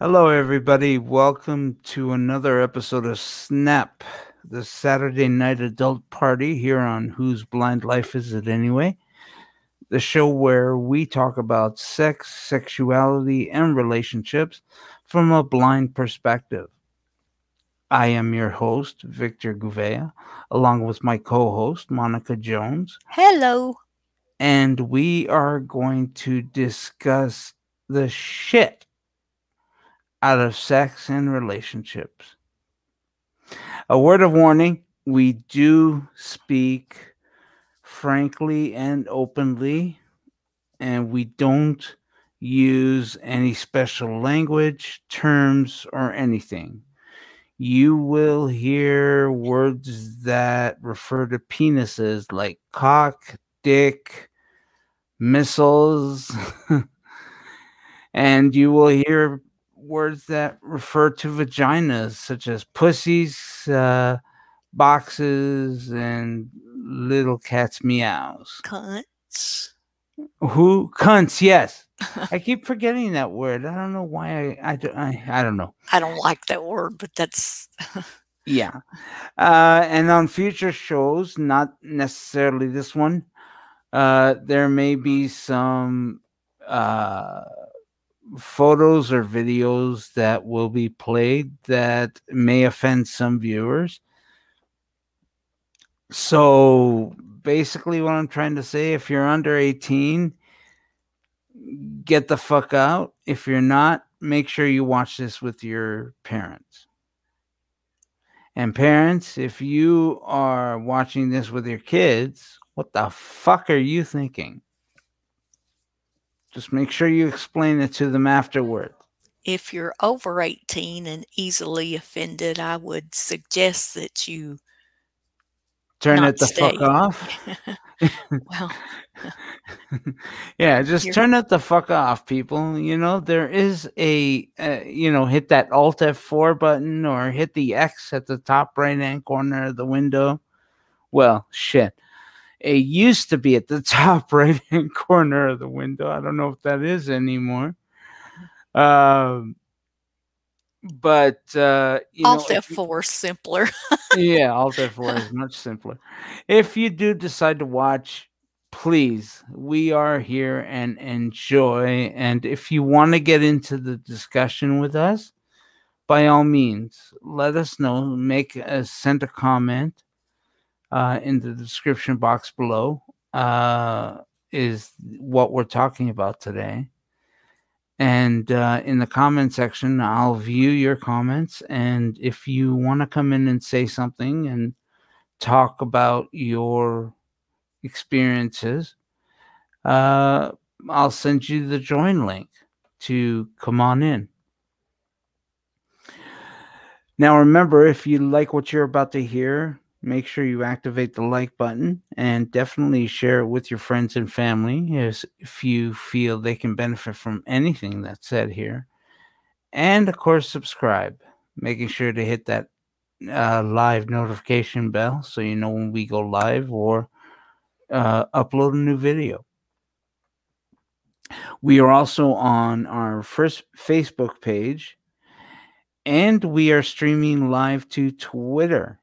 Hello, everybody. Welcome to another episode of Snap, the Saturday night adult party here on Whose Blind Life Is It Anyway? The show where we talk about sex, sexuality, and relationships from a blind perspective. I am your host, Victor Gouveia, along with my co host, Monica Jones. Hello. And we are going to discuss the shit out of sex and relationships. A word of warning we do speak frankly and openly, and we don't use any special language, terms, or anything. You will hear words that refer to penises like cock, dick, missiles, and you will hear words that refer to vaginas, such as pussies, uh, boxes, and little cats' meows. Cunts. Who cunts? Yes, I keep forgetting that word. I don't know why. I I, don't- I, I don't know. I don't like that word, but that's Yeah, uh, and on future shows, not necessarily this one, uh, there may be some uh, photos or videos that will be played that may offend some viewers. So basically, what I'm trying to say, if you're under 18, get the fuck out. If you're not, make sure you watch this with your parents. And parents, if you are watching this with your kids, what the fuck are you thinking? Just make sure you explain it to them afterward. if you're over 18 and easily offended, I would suggest that you Turn it the fuck off. well, yeah, just You're- turn it the fuck off, people. You know, there is a, uh, you know, hit that Alt F4 button or hit the X at the top right hand corner of the window. Well, shit. It used to be at the top right hand corner of the window. I don't know if that is anymore. Um, but, uh, you know, Alt you- F4 simpler. yeah, Alt F4 is much simpler. If you do decide to watch, please, we are here and enjoy. And if you want to get into the discussion with us, by all means, let us know. Make a send a comment uh, in the description box below. Uh, is what we're talking about today. And uh, in the comment section, I'll view your comments. And if you want to come in and say something and talk about your experiences, uh, I'll send you the join link to come on in. Now, remember, if you like what you're about to hear, make sure you activate the like button and definitely share it with your friends and family if you feel they can benefit from anything that's said here. And of course, subscribe, making sure to hit that uh, live notification bell so you know when we go live or uh, upload a new video. We are also on our first Facebook page and we are streaming live to Twitter.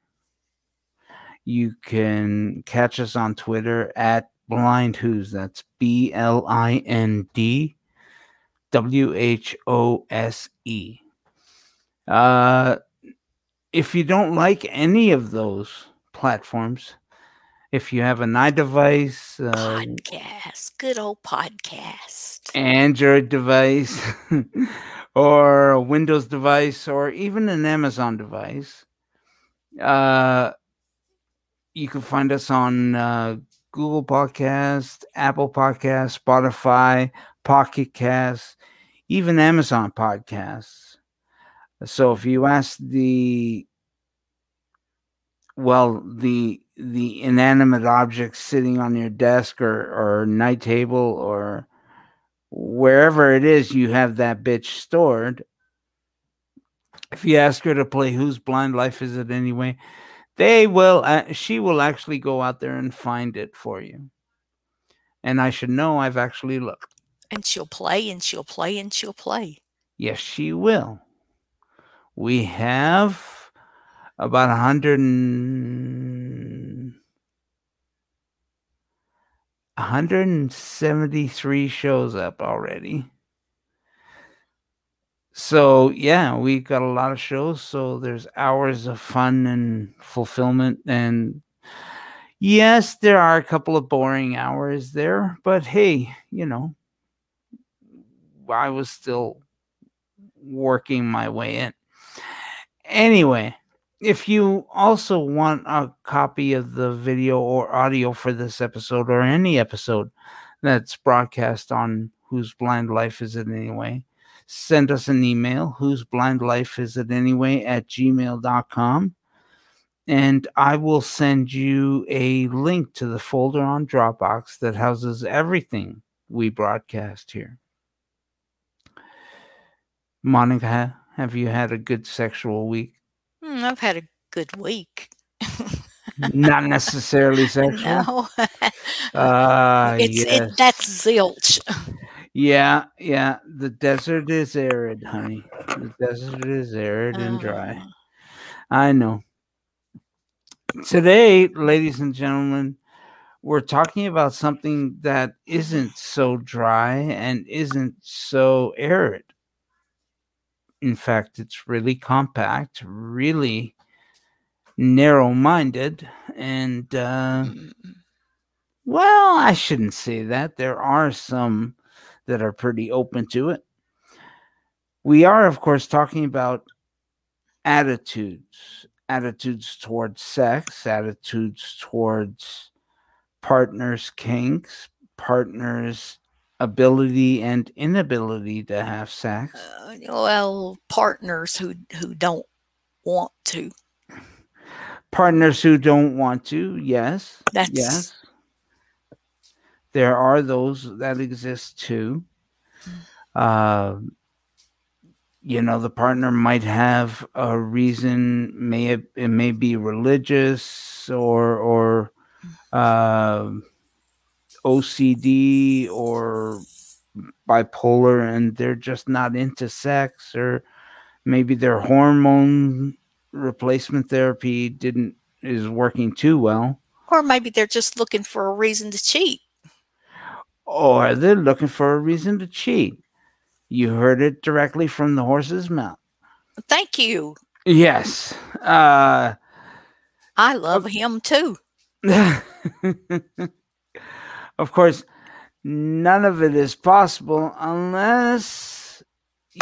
You can catch us on Twitter at Blind Who's. That's B L I N D W H O S E. Uh, if you don't like any of those platforms, if you have an iDevice, uh, podcast. Good old podcast. Android device, or a Windows device, or even an Amazon device, uh, you can find us on uh, Google Podcast, Apple Podcast, Spotify, Pocket Cast, even Amazon Podcasts. So if you ask the well, the the inanimate object sitting on your desk or or night table or wherever it is you have that bitch stored. If you ask her to play Whose Blind Life Is It Anyway, they will, uh, she will actually go out there and find it for you. And I should know I've actually looked. And she'll play and she'll play and she'll play. Yes, she will. We have about a hundred and 173 shows up already. So yeah, we got a lot of shows. So there's hours of fun and fulfillment. And yes, there are a couple of boring hours there, but hey, you know, I was still working my way in. Anyway, if you also want a copy of the video or audio for this episode or any episode that's broadcast on Whose Blind Life Is It Anyway, send us an email, Whose Blind Life Is It Anyway at gmail.com. And I will send you a link to the folder on Dropbox that houses everything we broadcast here. Monica, have you had a good sexual week? Mm, I've had a good week. Not necessarily sexual. no, Uh, it's yes. it, that's zilch. Yeah, yeah. The desert is arid, honey. The desert is arid and dry. Uh, I know. Today, ladies and gentlemen, we're talking about something that isn't so dry and isn't so arid. In fact, it's really compact, really narrow minded, and uh, mm, well, I shouldn't say that. There are some that are pretty open to it. We are, of course, talking about attitudes attitudes towards sex, attitudes towards partners' kinks, partners' ability and inability to have sex. uh, well, partners who who don't want to. Partners who don't want to, yes. That's Yes. There are those that exist too. Uh, you know, the partner might have a reason, may it, it may be religious or or uh, OCD or bipolar, and they're just not into sex, or maybe their hormone replacement therapy didn't is working too well. or maybe they're just looking for a reason to cheat. Or they're looking for a reason to cheat. You heard it directly from the horse's mouth. Thank you. Yes. Uh, I love him too. of course, none of it is possible unless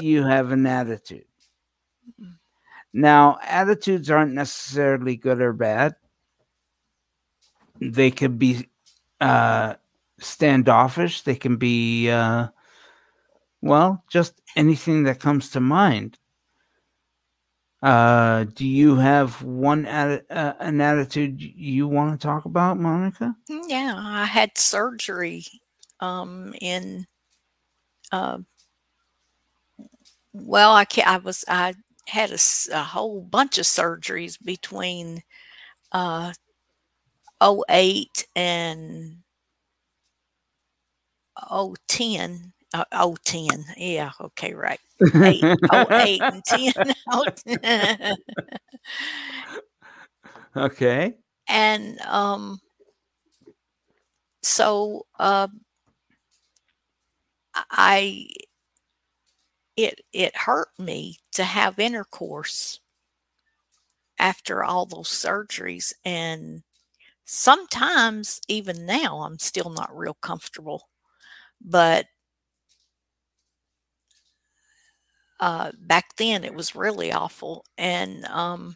you have an attitude. Now, attitudes aren't necessarily good or bad. They could be uh, standoffish. They can be, uh, well, just anything that comes to mind. Uh, do you have one atti- uh, an attitude you want to talk about, Monica? Mm, Yeah, I had surgery um in uh well, I ca I was I had a whole bunch of surgeries between uh 08 and 010 uh, 010 yeah okay right 8 08 and 10 okay. and um so uh i it it hurt me to have intercourse after all those surgeries and sometimes even now i'm still not real comfortable but uh back then it was really awful and um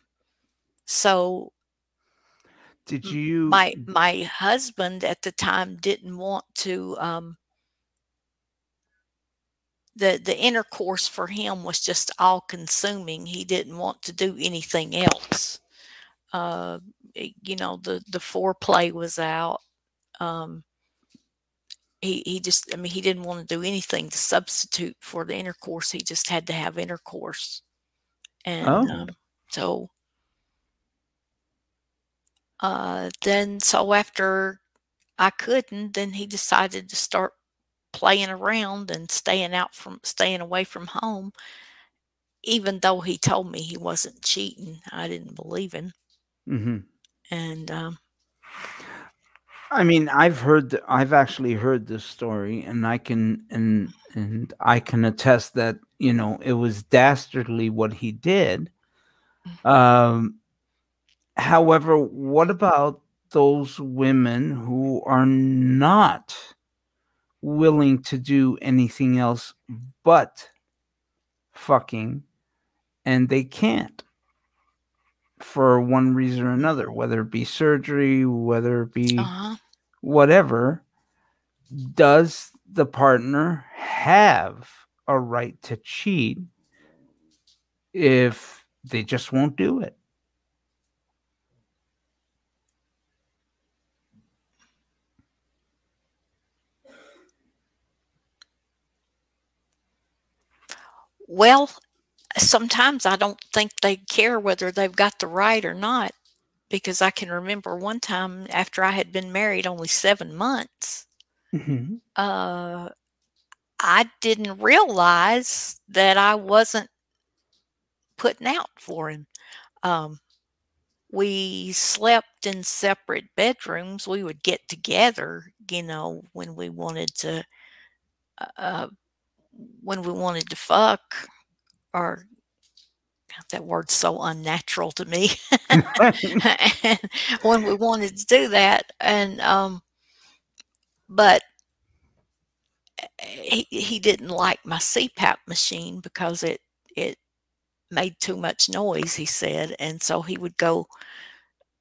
so Did you? my my husband at the time didn't want to um the the intercourse for him was just all consuming he didn't want to do anything else uh you know the the foreplay was out um he he just i mean he didn't want to do anything to substitute for the intercourse he just had to have intercourse and Oh. um, so uh then so after i couldn't then he decided to start playing around and staying out from staying away from home. Even though he told me he wasn't cheating, I didn't believe him. hmm And um, I mean, I've heard, I've actually heard this story, and I can, and and I can attest that you know it was dastardly what he did. Um, however, what about those women who are not willing to do anything else but fucking, and they can't for one reason or another, whether it be surgery, whether it be uh-huh. whatever, does the partner have a right to cheat if they just won't do it? Well, sometimes I don't think they care whether they've got the right or not because I can remember one time after I had been married only 7 months, Mhm. uh, I didn't realize that I wasn't putting out for him. Um, we slept in separate bedrooms. We would get together, you know, when we wanted to, uh, when we wanted to fuck, or God, that word's so unnatural to me. when we wanted to do that, and um, but he he didn't like my CPAP machine because it it made too much noise. He said, and so he would go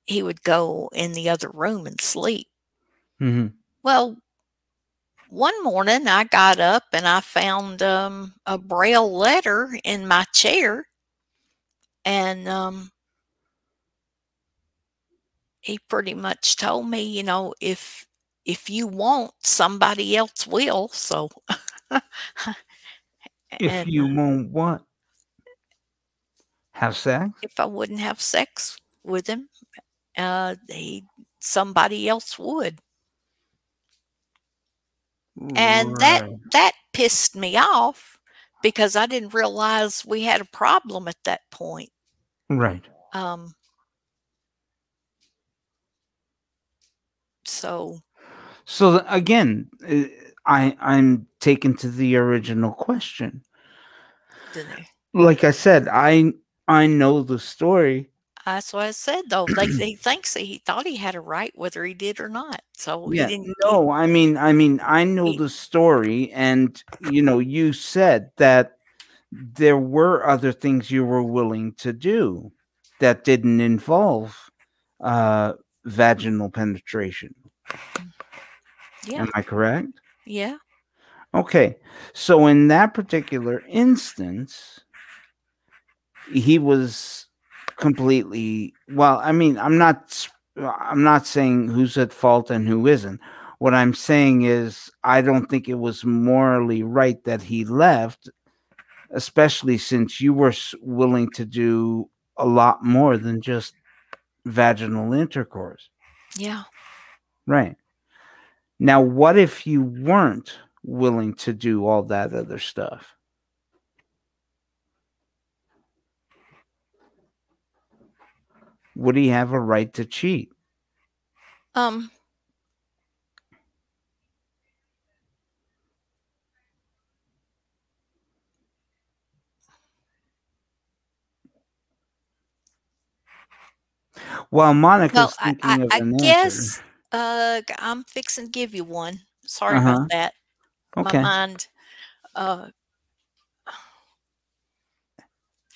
he would go in the other room and sleep. Mm-hmm. Well, one morning I got up and I found um, a braille letter in my chair, and um, he pretty much told me, you know, if if you won't, somebody else will. So, If you won't what? Have sex? if I wouldn't have sex with him, uh, he somebody else would. And that Right. that pissed me off because I didn't realize we had a problem at that point. Right. Um, so So again, uh, I I'm taken to the original question. Like I said, I I know the story. That's what I said though. They, he thinks that he thought he had a right whether he did or not. So he Yeah, no, I mean, I mean, I know he- the story, and you know, you said that there were other things you were willing to do that didn't involve uh, vaginal penetration. yeah, Am I correct? yeah. Okay, so in that particular instance, he was completely well. I mean, I'm not, i'm not saying who's at fault and who isn't. What I'm saying is, I don't think it was morally right that he left, especially since you were willing to do a lot more than just vaginal intercourse. Yeah. Right. Now, what if you weren't willing to do all that other stuff? Would he have a right to cheat? Um. Well, Monica's Well, I, I, an guess uh, I'm fixing to give you one. Sorry Uh-huh. about that. Okay. My mind. Uh,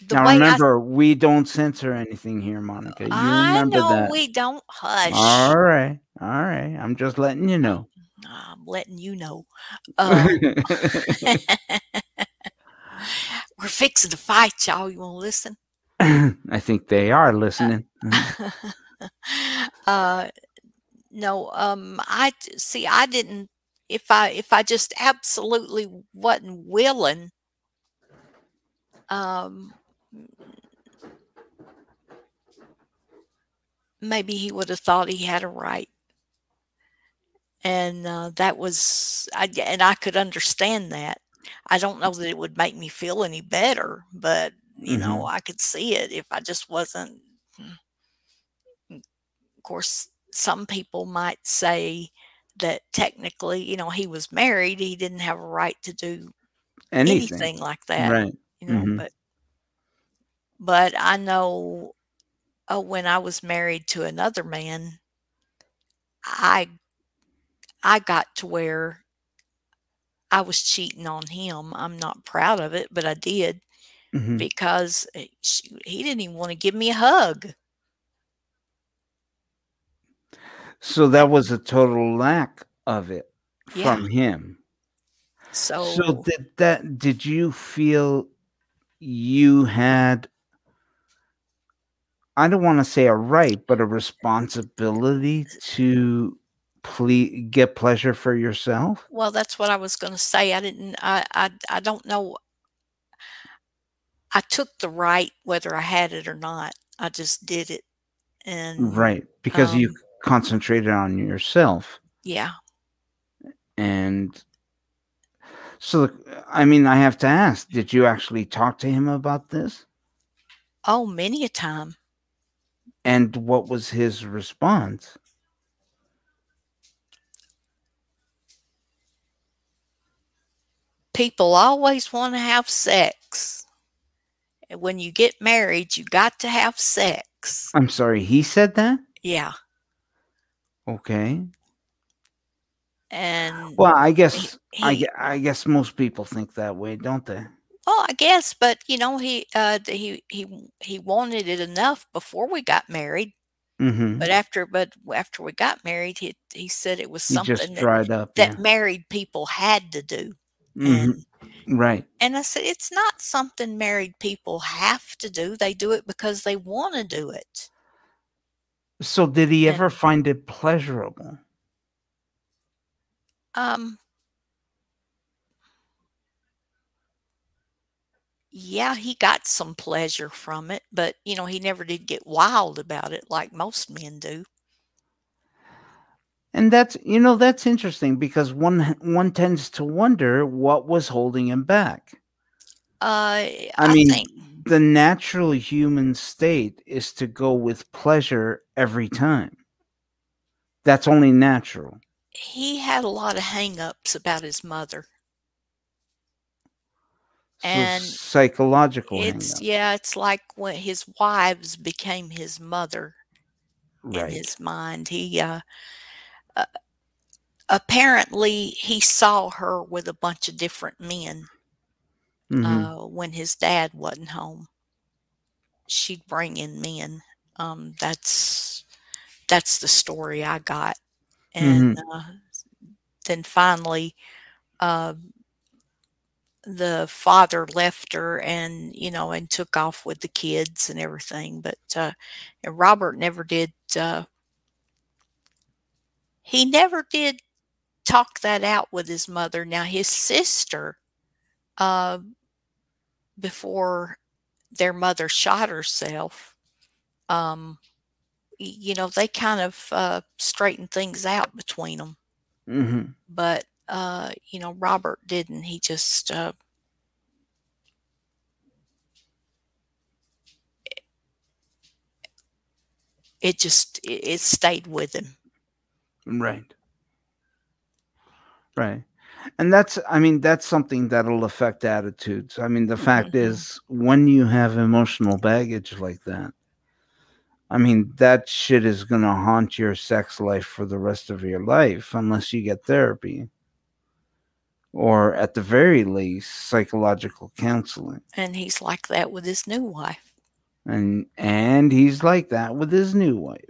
the now remember, we don't censor anything here, Monica. You I, I remember know that. we don't hush. All right. All right. I'm just letting you know. I'm letting you know. Uh, we're fixing to fight, y'all. You want to listen? I think they are listening. uh, no. Um, I see. I didn't. If I if I just absolutely wasn't willing, um, maybe he would have thought he had a right. and uh, that was I, and I could understand that. I don't know that it would make me feel any better, but you know, Mhm. I could see it if I just wasn't. mm, Of course, some people might say that technically, you know, he was married, he didn't have a right to do Anything. anything like that, Right. you know, Mhm. but but I know uh, when I was married to another man, I I got to where I was cheating on him. I'm not proud of it, but I did Mhm. because eh, he didn't even want to give me a hug. So that was a total lack of it Yeah. from him. So, So did that did you feel you had I don't want to say a right, but a responsibility to ple- get pleasure for yourself? well, that's what I was going to say. I didn't. I, I I don't know. I took the right whether I had it or not. I just did it, and Right, because you um, concentrated on yourself yeah. and so I mean I have to ask, did you actually talk to him about this? Oh, many a time. And what was his response? People always want to have sex. And when you get married, you got to have sex. I'm sorry, he said that? Yeah. Okay. And Well, I guess I, he- gue- I guess most people think that way, don't they? Well, I guess, but you know, he uh he he he wanted it enough before we got married. Mm-hmm. But after but after we got married, he he said it was He something that, dried up. that married people had to do. yeah. Mhm. And Right. and I said it's not something married people have to do. They do it because they want to do it. So did he And- ever find it pleasurable? Um Yeah, he got some pleasure from it, but you know, he never did get wild about it like most men do. And that's you know that's interesting because one one tends to wonder what was holding him back. Uh I I mean, think the natural human state is to go with pleasure every time. That's only natural. he had a lot of hang-ups about his mother. And psychological It's hang-up. yeah, it's like when his wives became his mother in his mind. He uh, uh apparently he saw her with a bunch of different men Mhm. uh when his dad wasn't home. She'd bring in men. Um that's that's the story I got. And Mm-hmm. uh, then finally uh the father left her and you know and took off with the kids and everything but uh robert never did uh he never did talk that out with his mother now his sister uh before their mother shot herself um you know they kind of uh straightened things out between them Mhm. but uh you know robert didn't he just uh it just it, it stayed with him Right. Right. And that's I mean that's something that'll affect attitudes. I mean the fact Mhm. is when you have emotional baggage like that I mean that shit is going to haunt your sex life for the rest of your life unless you get therapy or at the very least psychological counseling. and he's like that with his new wife And and he's like that with his new wife.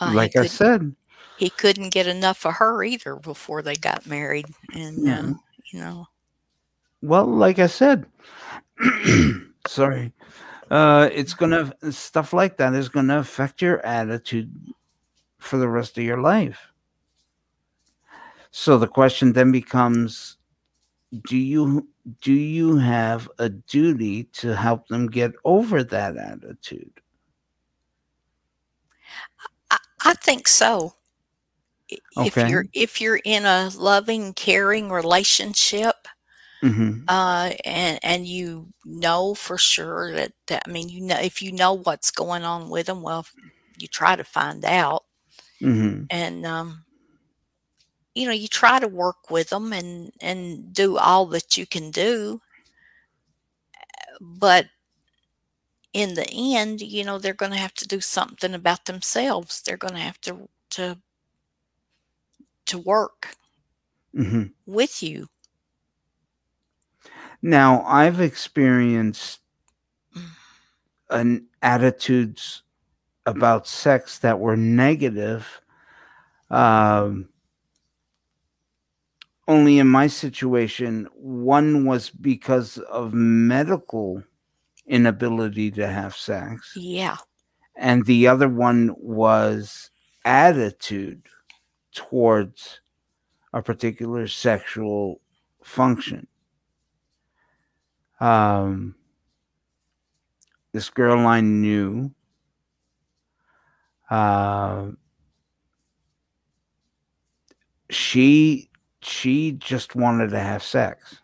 uh, like I said, he couldn't get enough of her either before they got married and Yeah. uh, you know Well, like I said, sorry, uh, it's gonna stuff like that is gonna affect your attitude for the rest of your life. So the question then becomes: Do you do you have a duty to help them get over that attitude? I, I think so if you're if you're in a loving, caring relationship, Mhm. uh, and and you know for sure that that I mean, you know if you know what's going on with them, well, you try to find out Mhm. and, um you know, you try to work with them and and do all that you can do. But in the end, you know, they're gonna have to do something about themselves. They're gonna have to to to work Mhm. with you. Now, I've experienced Mm. an attitudes about sex that were negative. Um only in my situation, one was because of medical inability to have sex, Yeah. and the other one was attitude towards a particular sexual function. Um, this girl I knew, uh, she she just wanted to have sex,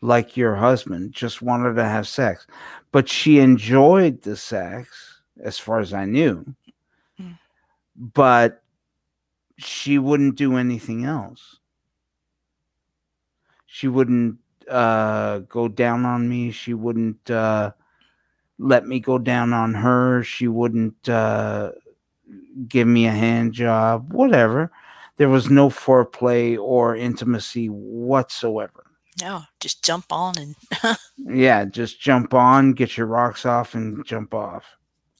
like your husband, just wanted to have sex, but she enjoyed the sex, as far as I knew, Mm. but she wouldn't do anything else. She wouldn't uh, go down on me. She wouldn't uh, let me go down on her. She wouldn't uh, give me a hand job, whatever. There was no foreplay or intimacy whatsoever. No, just jump on and Yeah, just jump on, get your rocks off, and jump off.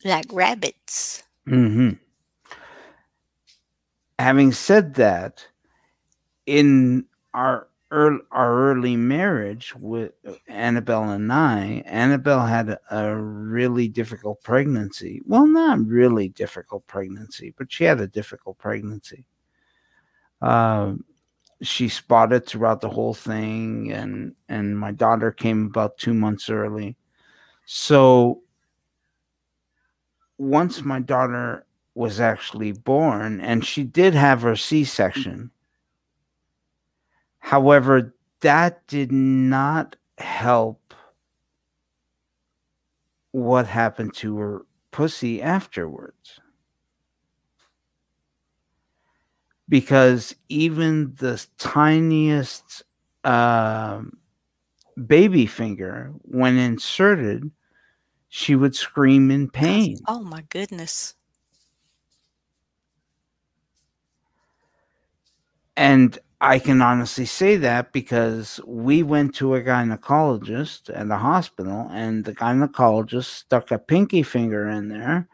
like rabbits. hmm Having said that, in our early, our early marriage with Annabelle and I, Annabelle had a, a really difficult pregnancy. Well, not really difficult pregnancy, but she had a difficult pregnancy. Um, she spotted throughout the whole thing, and and my daughter came about two months early. So once my daughter was actually born, and she did have her C section. However, that did not help what happened to her pussy afterwards. Because even the tiniest um, baby finger, when inserted, she would scream in pain. Oh my goodness. And I can honestly say that because we went to a gynecologist at the hospital, and the gynecologist stuck a pinky finger in there,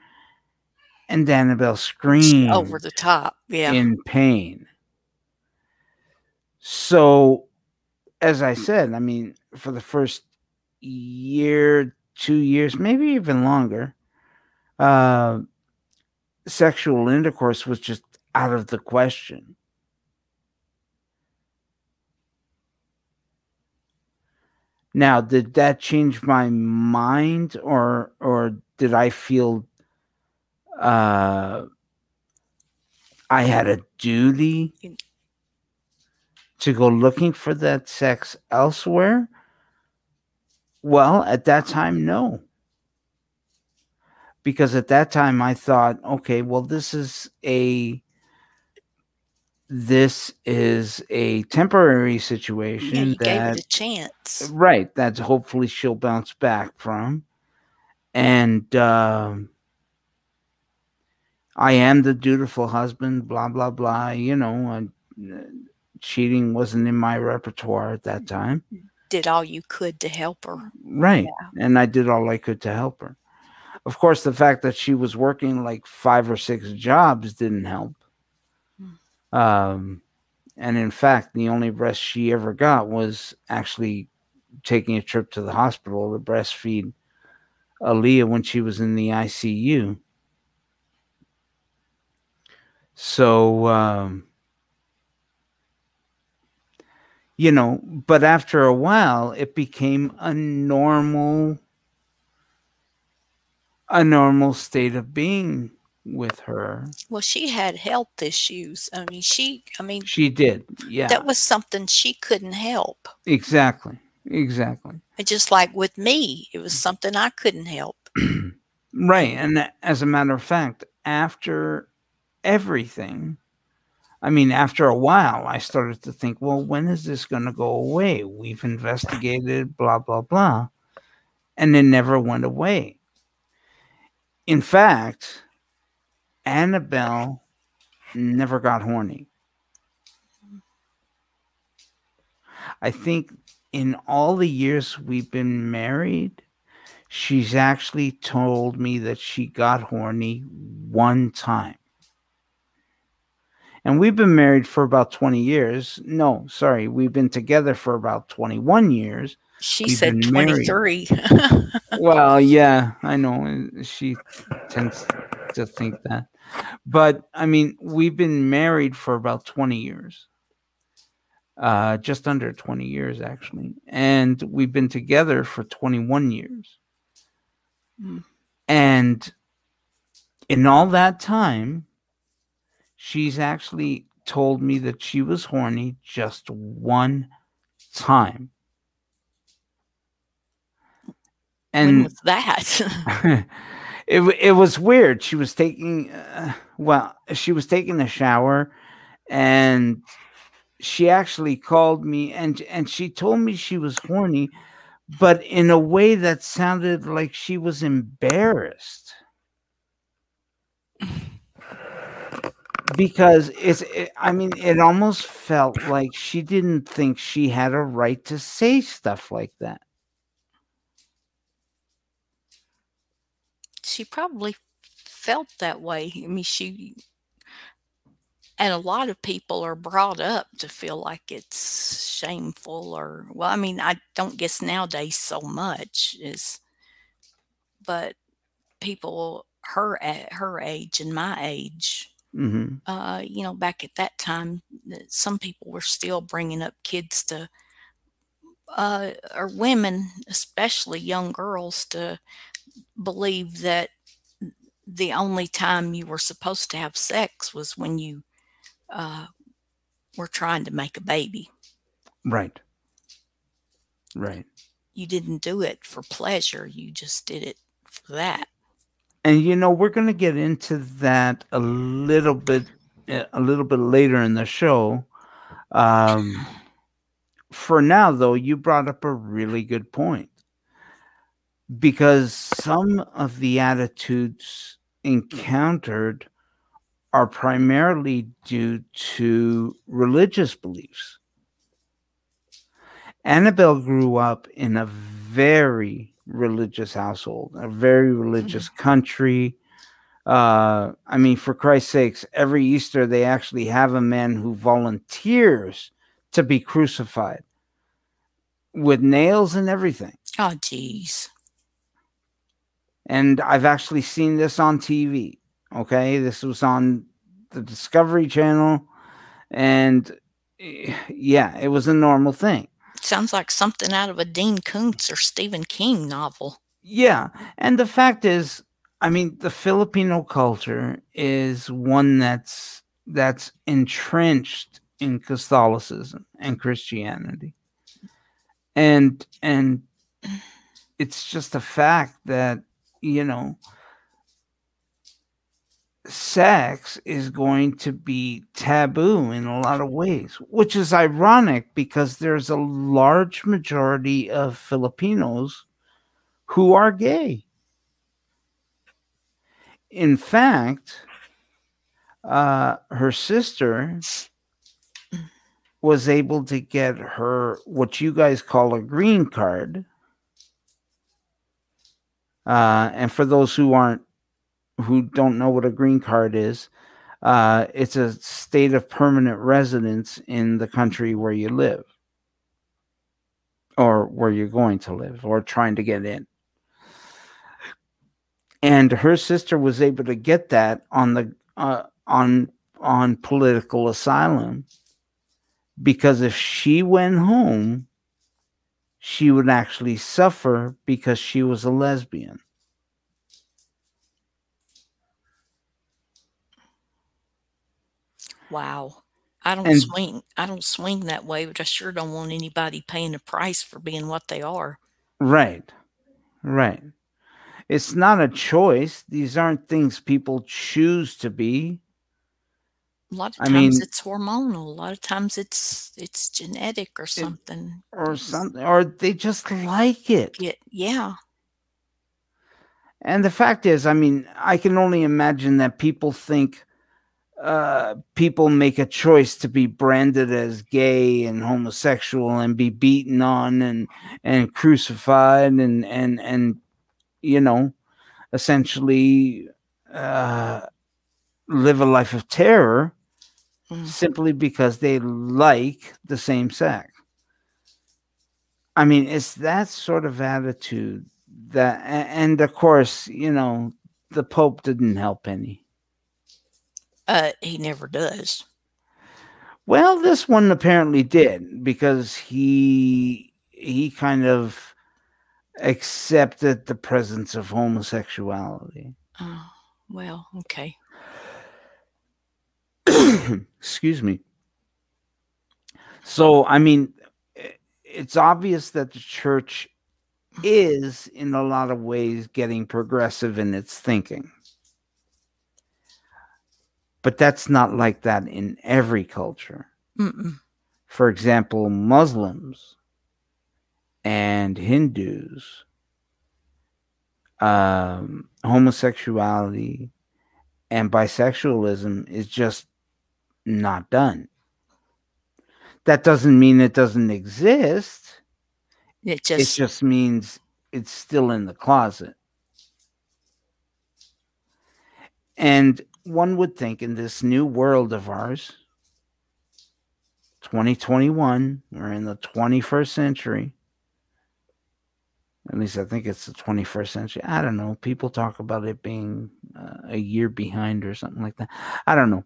and Annabelle screamed Over the top. Yeah. in pain. So, as I said, I mean, for the first year, two years, maybe even longer, uh, sexual intercourse was just out of the question. Now, did that change my mind, or or did I feel uh, I had a duty to go looking for that sex elsewhere? Well, at that time, no. Because at that time I thought, okay, well, this is a this is a temporary yeah, situation gave that it a chance. right That's hopefully she'll bounce back from and um i am the dutiful husband blah blah blah you know uh, cheating wasn't in my repertoire at that time. Did all you could to help her. right. And i did all i could to help her. Of course the fact that she was working like five or six jobs didn't help. Um and in fact the only rest she ever got was actually taking a trip to the hospital to breastfeed Aaliyah when she was in the ICU. So, um, you know, but after a while, it became a normal, a normal state of being with her. Well, she had health issues. I mean, she, I mean, She did. Yeah. that was something she couldn't help. exactly. Exactly. And just like with me, it was something I couldn't help. Right. And as a matter of fact, after everything, I mean, after a while, I started to think, well, when is this going to go away? We've investigated, blah, blah, blah. And it never went away. In fact, Annabelle never got horny. I think in all the years we've been married, she's actually told me that she got horny one time. And we've been married for about 20 years. No, sorry, we've been together for about 21 years. She We've said 23. Well, yeah, I know. She tends to think that. But I mean, we've been married for about 20 years. Uh, just under 20 years, actually. And we've been together for 21 years. Mm. And in all that time, she's actually told me that she was horny just one time. when And was that? it it was weird. She was taking uh, well, she was taking a shower, and she actually called me and and she told me she was horny, but in a way that sounded like she was embarrassed. Because it's, it, I mean, it almost felt like she didn't think she had a right to say stuff like that. she probably felt that way. I mean, she and a lot of people are brought up to feel like it's shameful or well, I mean, I don't guess nowadays so much is but people her at her age and my age hmm uh, you know, back at that time, some people were still bringing up kids to, uh, or women, especially young girls, to believe that the only time you were supposed to have sex was when you uh, were trying to make a baby. Right. Right. You didn't do it for pleasure, you just did it for that. And you know we're going to get into that a little bit uh, a little bit later in the show. Um for now though you brought up a really good point. Because some of the attitudes encountered are primarily due to religious beliefs. Annabelle grew up in a very religious household, a very religious country. Uh, I mean, for Christ's sakes, every Easter they actually have a man who volunteers to be crucified with nails and everything. Oh, geez. And I've actually seen this on TV. Okay. This was on the Discovery Channel. And eh, yeah, it was a normal thing. Sounds like something out of a Dean Koontz or Stephen King novel. Yeah, and the fact is, I mean, the Filipino culture is one that's that's entrenched in Catholicism and Christianity. And and it's just a fact that, you know, sex is going to be taboo in a lot of ways, which is ironic because there's a large majority of Filipinos who are gay. In fact, uh, her sister was able to get her what you guys call a green card. Uh, and for those who aren't who don't know what a green card is, uh, it's a state of permanent residence in the country where you live or where you're going to live or trying to get in. And her sister was able to get that on the uh, on on political asylum because if she went home, she would actually suffer because she was a lesbian. Wow. I don't And- swing. I don't swing that way, but I sure don't want anybody paying a price for being what they are. Right. Right. It's not a choice. These aren't things people choose to be. A lot of I times mean- it's hormonal. A lot of times it's it's genetic or something. or It's- something or they just like it. Yeah, yeah. And the fact is, I mean, I can only imagine that people think uh, people make a choice to be branded as gay and homosexual and be beaten on and and crucified and and and you know, essentially uh, live a life of terror Mm. simply because they like the same sex. I mean, it's that sort of attitude that, and of course, you know, the Pope didn't help any. Uh, he never does. Well, this one apparently did because he he kind of accepted the presence of homosexuality. Oh, well, okay. Excuse me. So, I mean, it's obvious that the church is, in a lot of ways, getting progressive in its thinking. But that's not like that in every culture. Mm-mm. For example, Muslims and Hindus, um, homosexuality and bisexualism is just not done. That doesn't mean it doesn't exist. It It just, just means it's still in the closet. And one would think in this new world of ours, 2021, we're in the 21st century. At least I think it's the 21st century. I don't know. People talk about it being uh, a year behind or something like that. I don't know.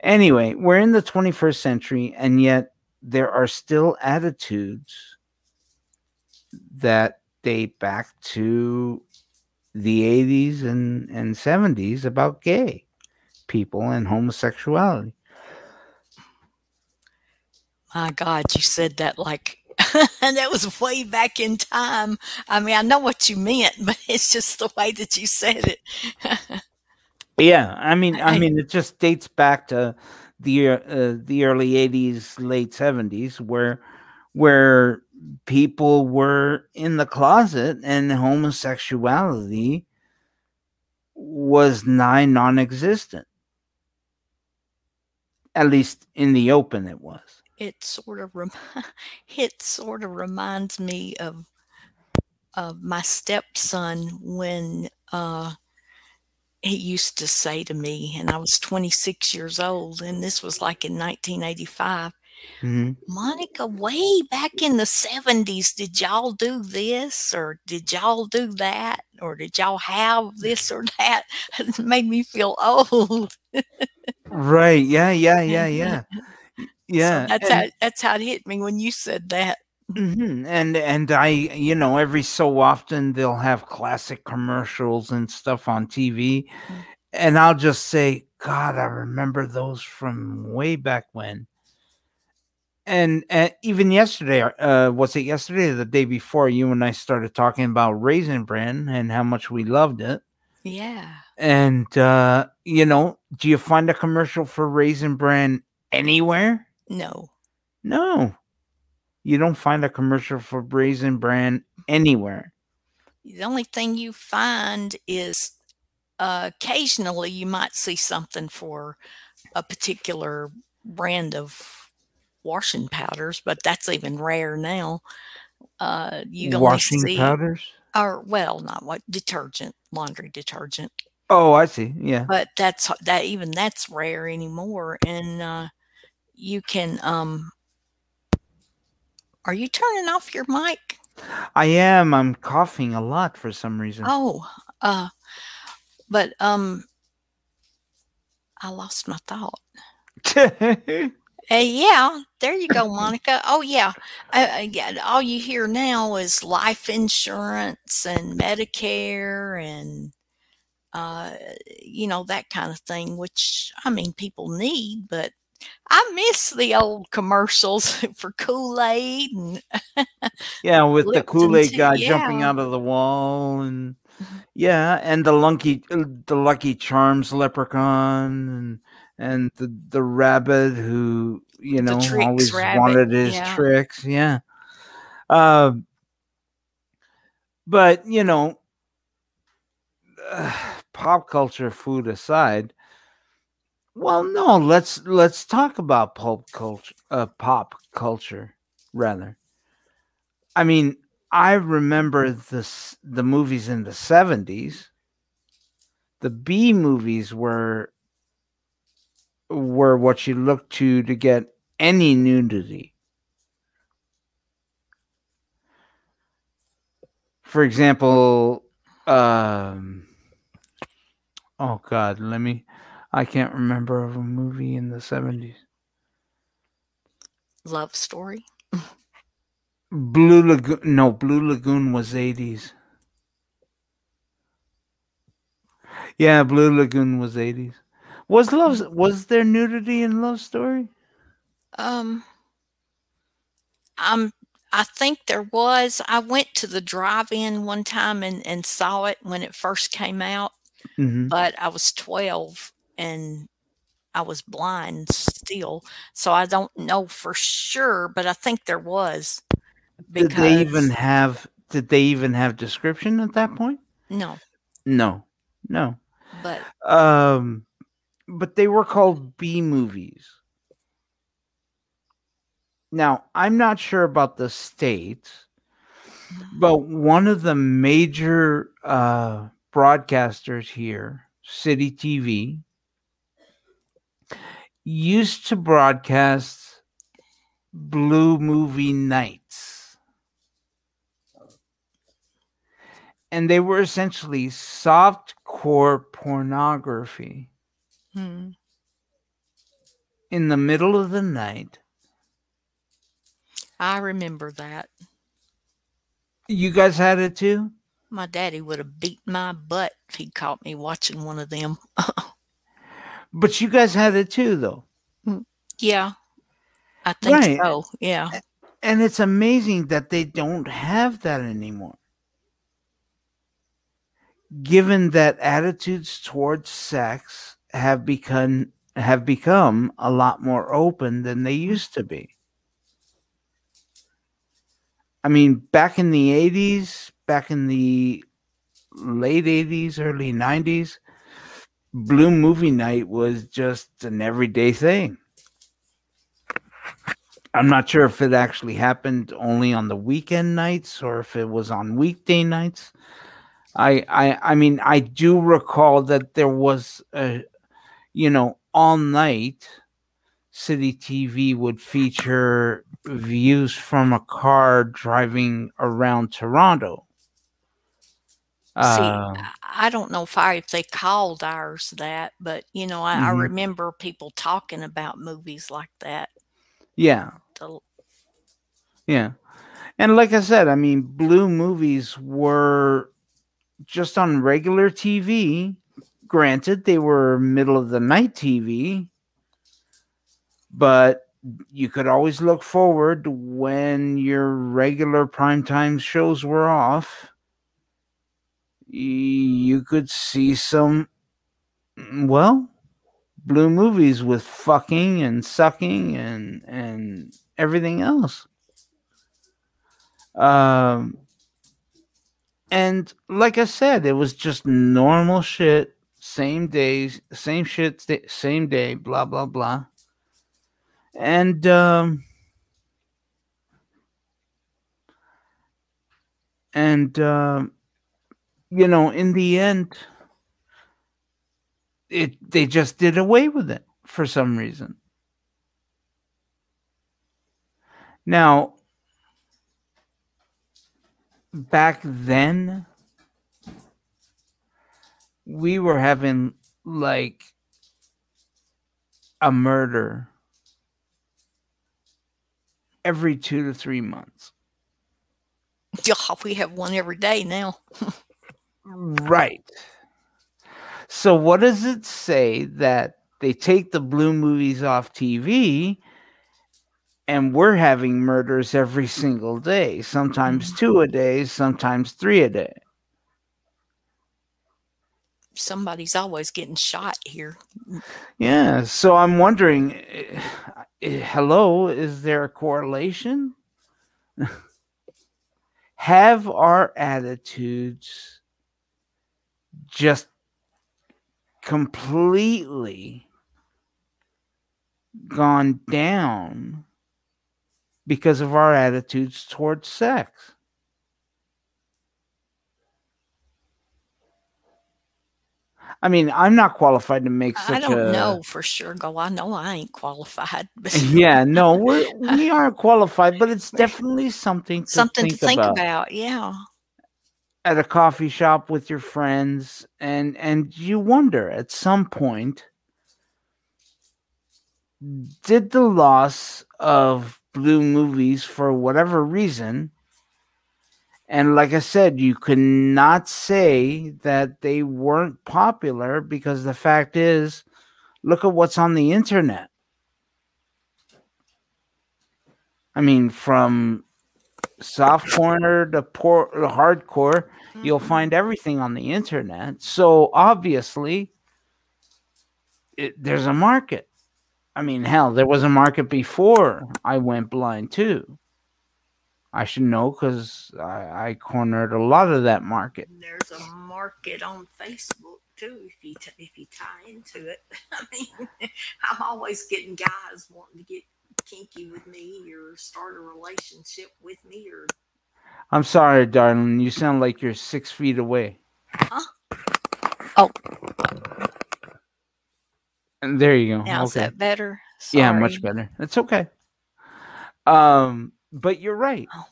Anyway, we're in the 21st century, and yet there are still attitudes that date back to the 80s and, and 70s about gay people and homosexuality. my God, you said that like, and that was way back in time. I mean, I know what you meant, but it's just the way that you said it. Yeah, I mean, I I- mean, it just dates back to the uh, the early '80s, late '70s, where where people were in the closet and homosexuality was nigh non-existent. At least in the open, it was. it sort of rem- it sort of reminds me of of my stepson when uh he used to say to me and I was 26 years old and this was like in 1985 Mhm. Monica way back in the 70s did y'all do this or did y'all do that or did y'all have this or that it made me feel old Right? Yeah. Yeah. Yeah. Yeah. Yeah. so that's and- how that's how it hit me when you said that hmm And and I, you know, every so often they'll have classic commercials and stuff on TV, Mm. and I'll just say, God, I remember those from way back when. And uh, even yesterday, uh, was it yesterday or the day before? You and I started talking about Raisin Bran and how much we loved it. yeah And uh, you know, do you find a commercial for Raisin Bran anywhere? no No. You don't find a commercial for Raisin Bran anywhere. The only thing you find is uh, occasionally you might see something for a particular brand of washing powders, but that's even rare now. Uh, you only Washing see, powders? or well, not what detergent, laundry detergent, Oh, I see. Yeah. but that's that even that's rare anymore. And uh, you can. Um, are you turning off your mic? I am. I'm coughing a lot for some reason. Oh, uh, but um, I lost my thought. Uh, yeah, there you go, Monica. Oh yeah, uh, uh, yeah. All you hear now is life insurance and Medicare and uh, you know that kind of thing. Which I mean, people need, but I miss the old commercials for Kool Aid Yeah, with the Kool Aid guy jumping out of the wall, and Mhm. yeah, and the Lucky the Lucky Charms leprechaun, and and the the rabbit who you know Tricks always rabbit, wanted his yeah. tricks. Yeah. Um. But you know, pop culture, food aside. Well, no, let's let's talk about pulp culture, uh, pop culture, rather. I mean, I remember this the movies in the seventies. The B movies were were what you looked to to get any nudity. For example, um, oh God, let me. I can't remember of a movie in the seventies. Love Story. Blue Lagoon. No, Blue Lagoon was eighties. Yeah, Blue Lagoon was eighties. Was love? Was there nudity in Love Story? Um, I'm. I think there was. I went to the drive-in one time and and saw it when it first came out, hmm but I was twelve and I was blind still, so I don't know for sure. But I think there was. Did they even have? Did they even have description at that point? no, No, no. but Um, but they were called B movies. Now, I'm not sure about the states, but one of the major uh, broadcasters here, City TV, used to broadcast Blue Movie Nights. And they were essentially soft core pornography hmm, in the middle of the night. I remember that. You guys had it too? My daddy would have beat my butt if he caught me watching one of them. But you guys had it too, though. yeah, I think Right. so. Yeah. And it's amazing that they don't have that anymore. Given that attitudes towards sex have become have become a lot more open than they mm-hmm. used to be. I mean, back in the 80s, back in the late 80s, early 90s, Blue Movie Night was just an everyday thing. I'm not sure if it actually happened only on the weekend nights or if it was on weekday nights. I I I mean I do recall that there was a you know all night city TV would feature views from a car driving around Toronto. See, Uh, I I don't know if I if they called ours that, but you know, I, I Mhm. remember people talking about movies like that. yeah, The, yeah. And like I said, I mean blue movies were just on regular TV. Granted, they were middle of the night TV, but you could always look forward when your regular primetime shows were off. You could see some, well, blue movies with fucking and sucking and and everything else. Um, and like I said, it was just normal shit, same days, same shit, same day, blah blah blah. And um, and um, you know, in the end, it they just did away with it for some reason. Now, back then, we were having like a murder every two to three months. yeah, we have one every day now. Right. So, what does it say that they take the blue movies off TV and we're having murders every single day, sometimes two a day, sometimes three a day. Somebody's always getting shot here. Yeah, so I'm wondering eh, eh, hello, is there a correlation? Have our attitudes just completely gone down because of our attitudes towards sex. I mean, I'm not qualified to make such I don't a. know for sure. Go, I know I ain't qualified. Yeah, no, we're, we aren't qualified, but it's definitely something to something think to think about. about. Yeah. At a coffee shop with your friends and and you wonder at some point did the loss of blue movies for whatever reason and like i said you could not say that they weren't popular because the fact is look at what's on the internet. I mean from soft corner to poor to hardcore you'll Mhm. find everything on the internet so obviously it, there's a market i mean hell there was a market before i went blind too i should know because I, I cornered a lot of that market There's a market on Facebook too. If you t- if you tie into it, I mean, I'm always getting guys wanting to get kinky with me or start a relationship with me or i'm sorry darling you sound like you're six feet away Huh? Oh. and there you go Now is okay that better? Yeah, much better. That's okay. Um, but you're right. Oh.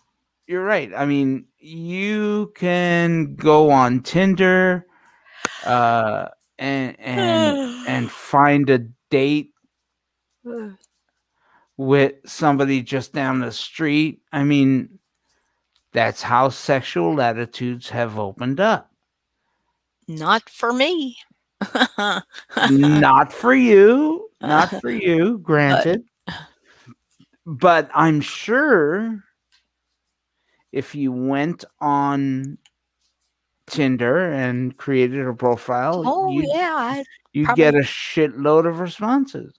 You're right. I mean, you can go on Tinder, uh, and and and find a date with somebody just down the street. I mean, that's how sexual attitudes have opened up. Not for me. not for you, not for you, granted. But I'm sure if you went on Tinder and created a profile, oh you yeah, I, you probably- get a shitload of responses.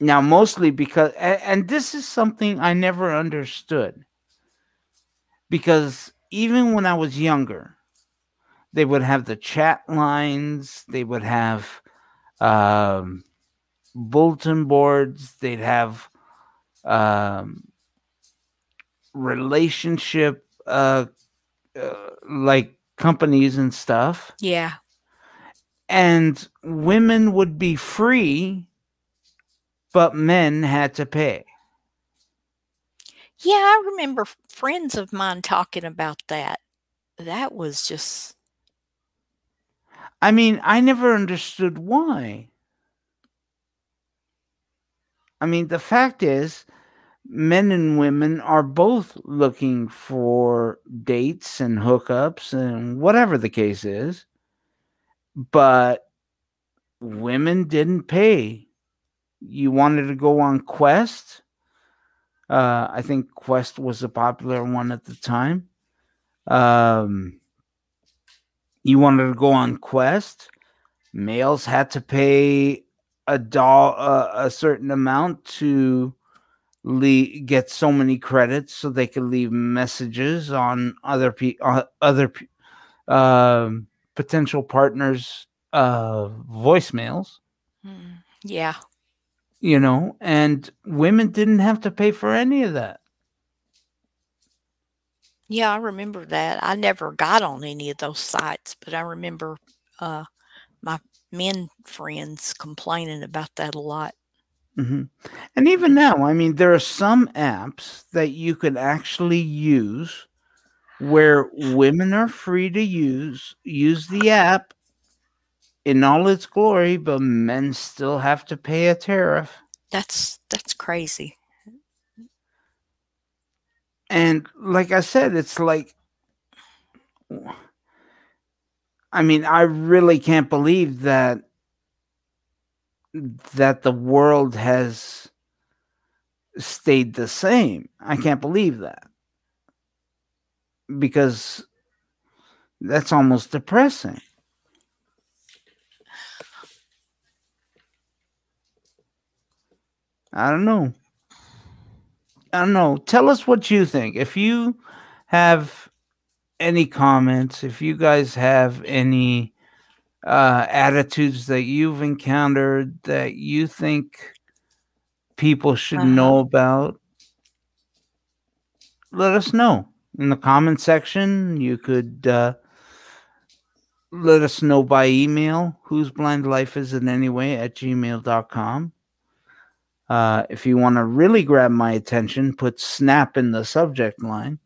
Now, mostly because, and, and this is something I never understood. Because even when I was younger, they would have the chat lines, they would have um, bulletin boards, they'd have um, relationship uh, uh, like companies and stuff yeah. and women would be free but men had to pay. Yeah, I remember friends of mine talking about that. That was just i mean i never understood why. I mean the fact is men and women are both looking for dates and hookups and whatever the case is but women didn't pay you wanted to go on quest? Uh i think quest was a popular one at the time. Um you wanted to go on quest? Males had to pay a doll uh, a certain amount to le- get so many credits so they could leave messages on other pe- uh, other pe- um potential partners uh voicemails. Mm, yeah. You know and women didn't have to pay for any of that Yeah, I remember that. I never got on any of those sites, but I remember uh my men friends complaining about that a lot. Mm-hmm. And even now, I mean, there are some apps that you can actually use where women are free to use use the app in all its glory, but men still have to pay a tariff. That's that's crazy. And like I said, it's like, I mean, I really can't believe that that the world has stayed the same. I can't believe that. Because that's almost depressing. I don't know. I don't know. Tell us what you think. If you have any comments, if you guys have any uh, attitudes that you've encountered that you think people should Uh-huh. know about, let us know in the comment section. You could uh, let us know by email whose blind life is in any way at gmail.com. Uh, if you want to really grab my attention, put snap in the subject line.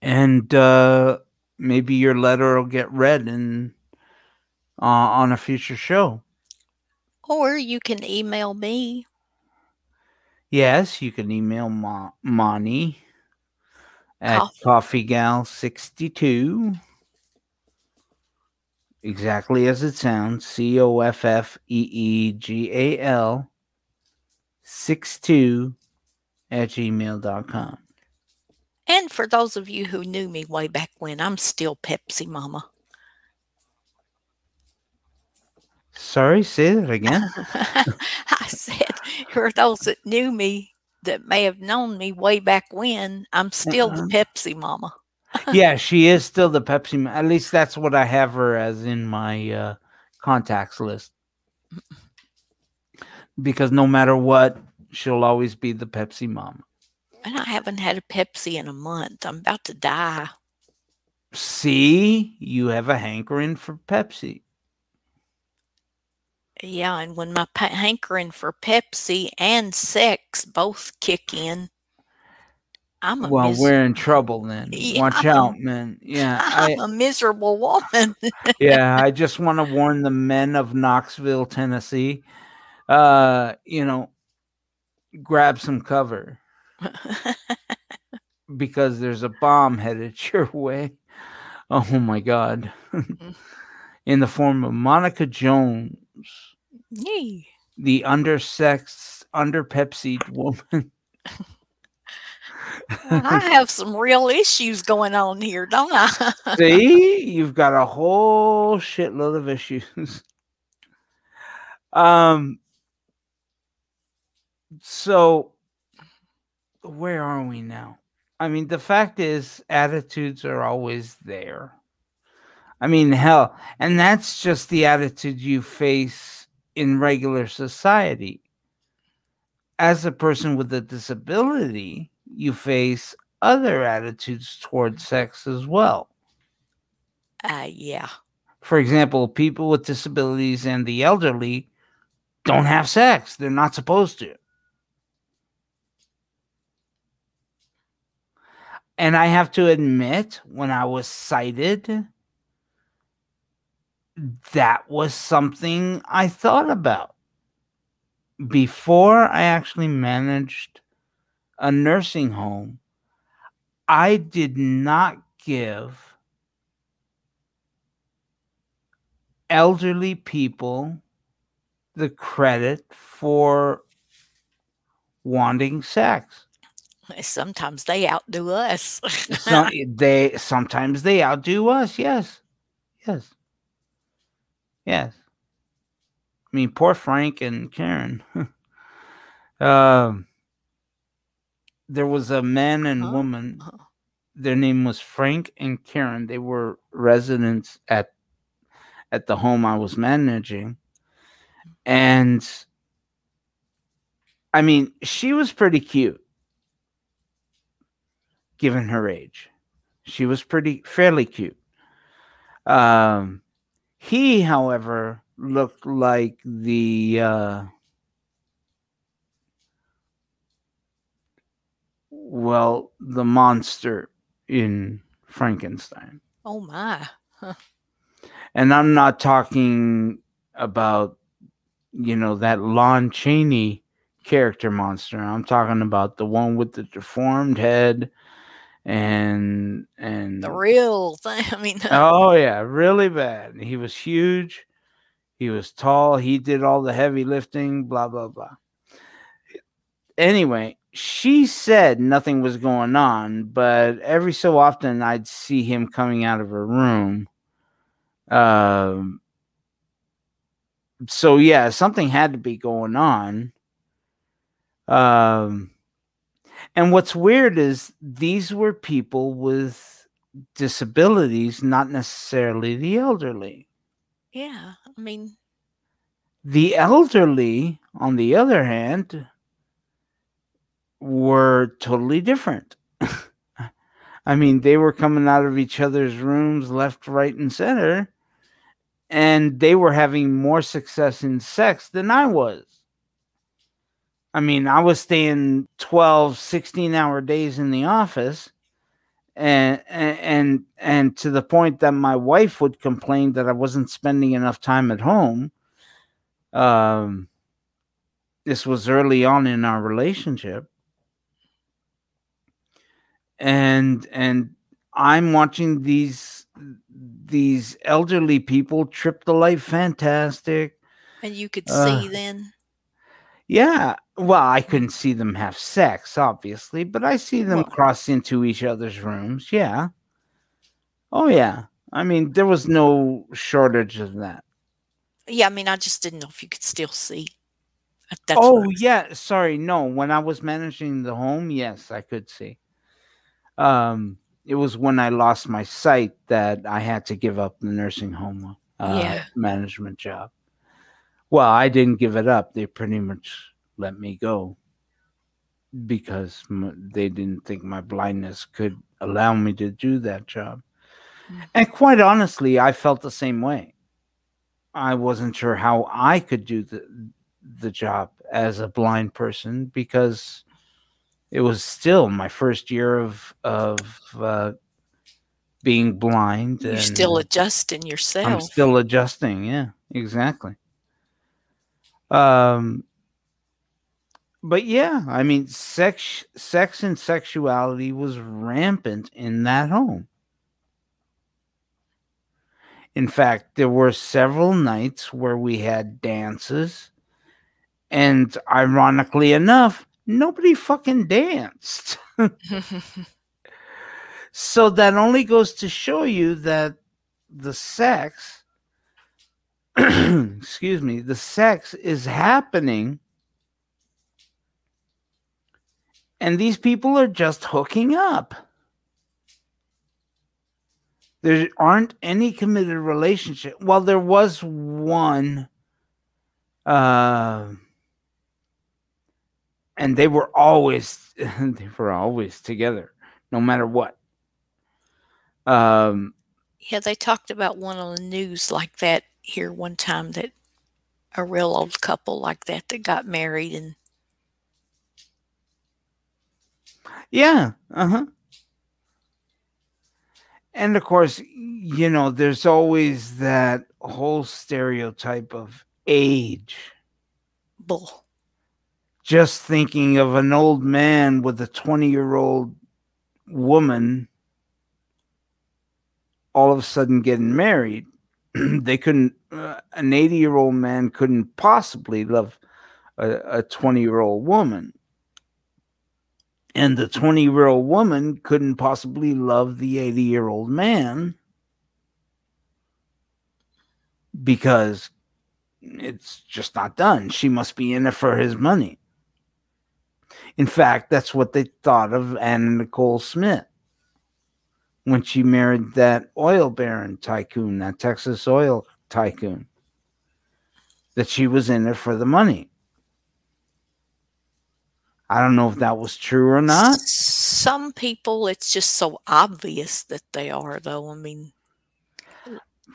And uh, maybe your letter will get read in, uh, on a future show. Or you can email me. Yes, you can email Ma- Moni at Coffee. coffeegal62. Exactly as it sounds C O F F E E G A L 62 at gmail.com. And for those of you who knew me way back when, I'm still Pepsi Mama. Sorry, say that again. I said, for those that knew me, that may have known me way back when, I'm still the Uh-uh. Pepsi Mama. yeah, she is still the Pepsi. Ma- At least that's what I have her as in my uh, contacts list. Because no matter what, she'll always be the Pepsi mom. And I haven't had a Pepsi in a month. I'm about to die. See, you have a hankering for Pepsi. Yeah, and when my pa- hankering for Pepsi and sex both kick in, I'm a Well, mis- we're in trouble then. Yeah, Watch I'm- out, man. Yeah, I I'm a miserable woman. yeah, I just want to warn the men of Knoxville, Tennessee. Uh, you know, grab some cover because there's a bomb headed your way. Oh my god. In the form of Monica Jones, Yee. the undersexed, under Pepsi woman. I have some real issues going on here, don't I? See, you've got a whole shitload of issues. Um so where are we now? I mean, the fact is attitudes are always there. I mean, hell, and that's just the attitude you face in regular society. As a person with a disability, you face other attitudes towards sex as well. uh, yeah. For example, people with disabilities and the elderly don't have sex. They're not supposed to. And I have to admit, when I was sighted, that was something I thought about before I actually managed a nursing home. I did not give elderly people the credit for wanting sex. Sometimes they outdo us. Some, they sometimes they outdo us. Yes, yes, yes. I mean, poor Frank and Karen. um, there was a man and Uh-huh, woman. uh-huh. Their name was Frank and Karen. They were residents at at the home I was managing, and I mean, she was pretty cute given her age. She was pretty fairly cute. Um, he, however, looked like the uh, well, the monster in Frankenstein. oh my. And I'm not talking about, you know, that Lon Chaney character monster. I'm talking about the one with the deformed head and and The real thing. I mean, oh yeah, really bad. He was huge. He was tall. He did all the heavy lifting, blah, blah, blah. Anyway, she said nothing was going on, but every so often I'd see him coming out of her room. Um, so yeah, something had to be going on. Um, and what's weird is these were people with disabilities, not necessarily the elderly. Yeah, I mean, The elderly, on the other hand, were totally different. I mean, they were coming out of each other's rooms left, right, and center, and they were having more success in sex than I was. I mean, I was staying 12, 16 hour days in the office. And, and and to the point that my wife would complain that I wasn't spending enough time at home. Um, this was early on in our relationship, and and I'm watching these these elderly people trip the light fantastic. and you could Uh, see then. Yeah. Well, I couldn't see them have sex, obviously, but I see them Well- cross into each other's rooms. Yeah. Oh, yeah. I mean, there was no shortage of that. Yeah, I mean, I just didn't know if you could still see. That's oh, yeah. Sorry. No, when I was managing the home, yes, I could see. Um, it was when I lost my sight that I had to give up the nursing home uh, Yeah. management job. Well, I didn't give it up. They pretty much let me go because m- they didn't think my blindness could allow me to do that job. Mm. And quite honestly, I felt the same way. I wasn't sure how I could do the the job as a blind person because it was still my first year of of uh, being blind. You're still adjusting yourself. I'm still adjusting. Yeah, exactly. Um, but yeah, I mean, sex, sex, and sexuality was rampant in that home. In fact, there were several nights where we had dances, and ironically enough, nobody fucking danced. So that only goes to show you that the sex, excuse me, the sex is happening. And these people are just hooking up. There aren't any committed relationship. Well, there was one, uh, and they were always they were always together, no matter what. Um, yeah, they talked about one on the news like that here one time that a real old couple like that that got married and Yeah. Uh huh. And of course, you know, there's always that whole stereotype of age. bull. Just thinking of an old man with a 20 year old woman all of a sudden getting married. they couldn't, uh, an 80 year old man couldn't possibly love a 20 year old woman. And the 20 year old woman couldn't possibly love the 80 year old man because it's just not done. She must be in it for his money. In fact, that's what they thought of Anna Nicole Smith when she married that oil baron tycoon, that Texas oil tycoon, that she was in it for the money. I don't know if that was true or not. Some people, it's just so obvious that they are, though. I mean,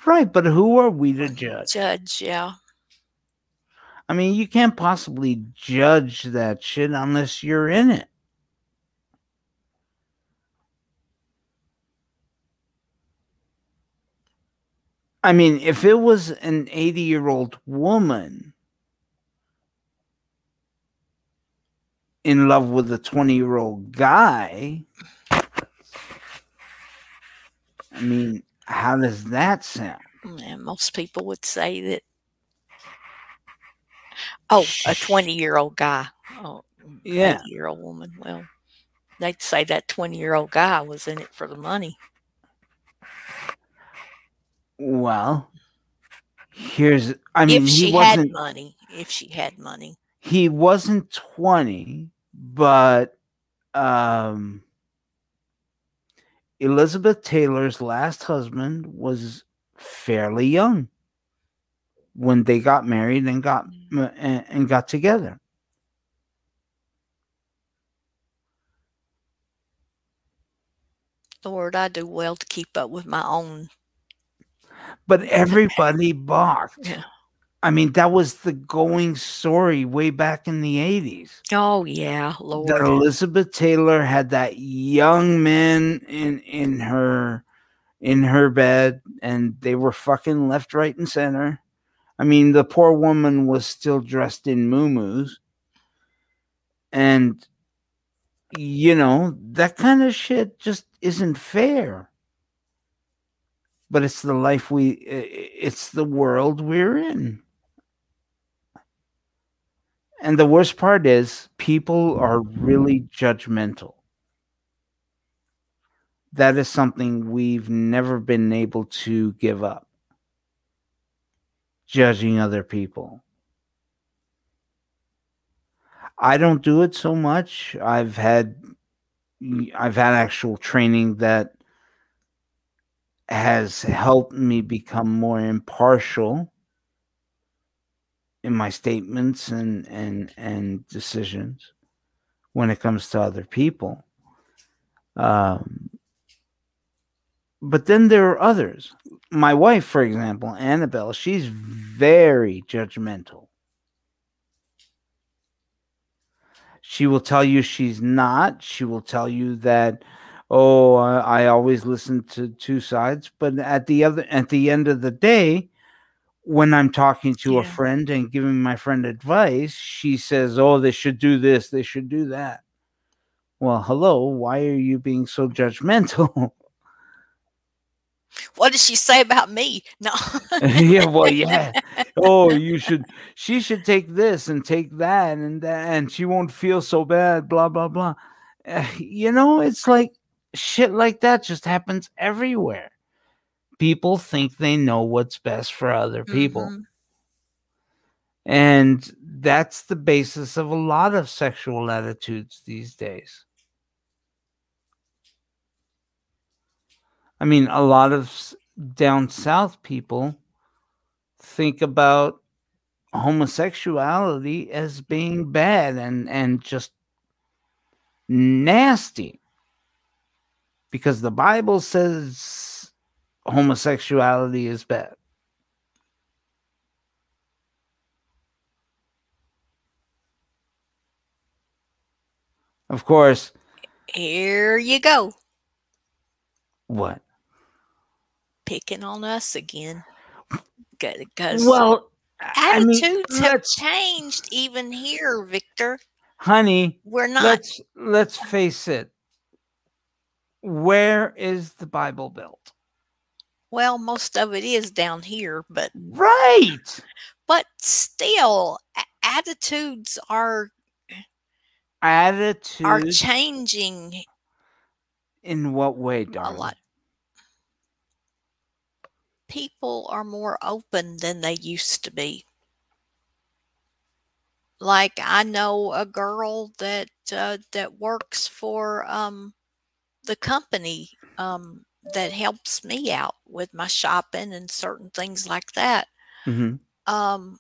Right, but who are we to judge? judge, yeah. I mean, you can't possibly judge that shit unless you're in it. I mean, if it was an 80 year old woman in love with a 20 year old guy, I mean, how does that sound? Most people would say that Oh, a 20 year old guy. Oh, Yeah. year old woman. Well, they'd say that 20 year old guy was in it for the money. Well, here's I mean if he she had wasn't money. If she had money. he wasn't 20, but um Elizabeth Taylor's last husband was fairly young when they got married and got mm-hmm. and, and got together. Lord, I do well to keep up with my own. But everybody balked. Yeah. I mean, that was the going story way back in the 80s. Oh, yeah, Lord. that Elizabeth Taylor had that young man in in her in her bed and they were fucking left, right, and center. I mean, the poor woman was still dressed in muumuus. And you know, that kind of shit just isn't fair. But it's the life we it's the world we're in. And the worst part is people are really judgmental. That is something we've never been able to give up. Judging other people. I don't do it so much. I've had I've had actual training that has helped me become more impartial in my statements and and and decisions when it comes to other people um but then there are others my wife for example annabelle she's very judgmental. She will tell you she's not. She will tell you that oh i, I always listen to two sides. But at the other at the end of the day when i'm talking to a friend and giving my friend advice she says oh they should do this they should do that. Well hello why are you being so judgmental What did she say about me? No. yeah well yeah oh you should she should take this and take that and that and she won't feel so bad blah blah blah Eh, you know it's like shit like that just happens everywhere people think they know what's best for other people Mhm. and that's the basis of a lot of sexual attitudes these days i mean a lot of down south people think about homosexuality as being bad and and just nasty. Because the bible says homosexuality is bad. Of course Here you go. what Picking on us again. Because well I mean, attitudes have changed even here, Victor. honey We're not. let's let's face it where is the bible built well, most of it is down here, but right but still, attitudes are attitudes are changing in what way a darling lot. People are more open than they used to be. Like I know a girl that uh, that works for um, the company um, that helps me out with my shopping and certain things like that. Mhm. Um,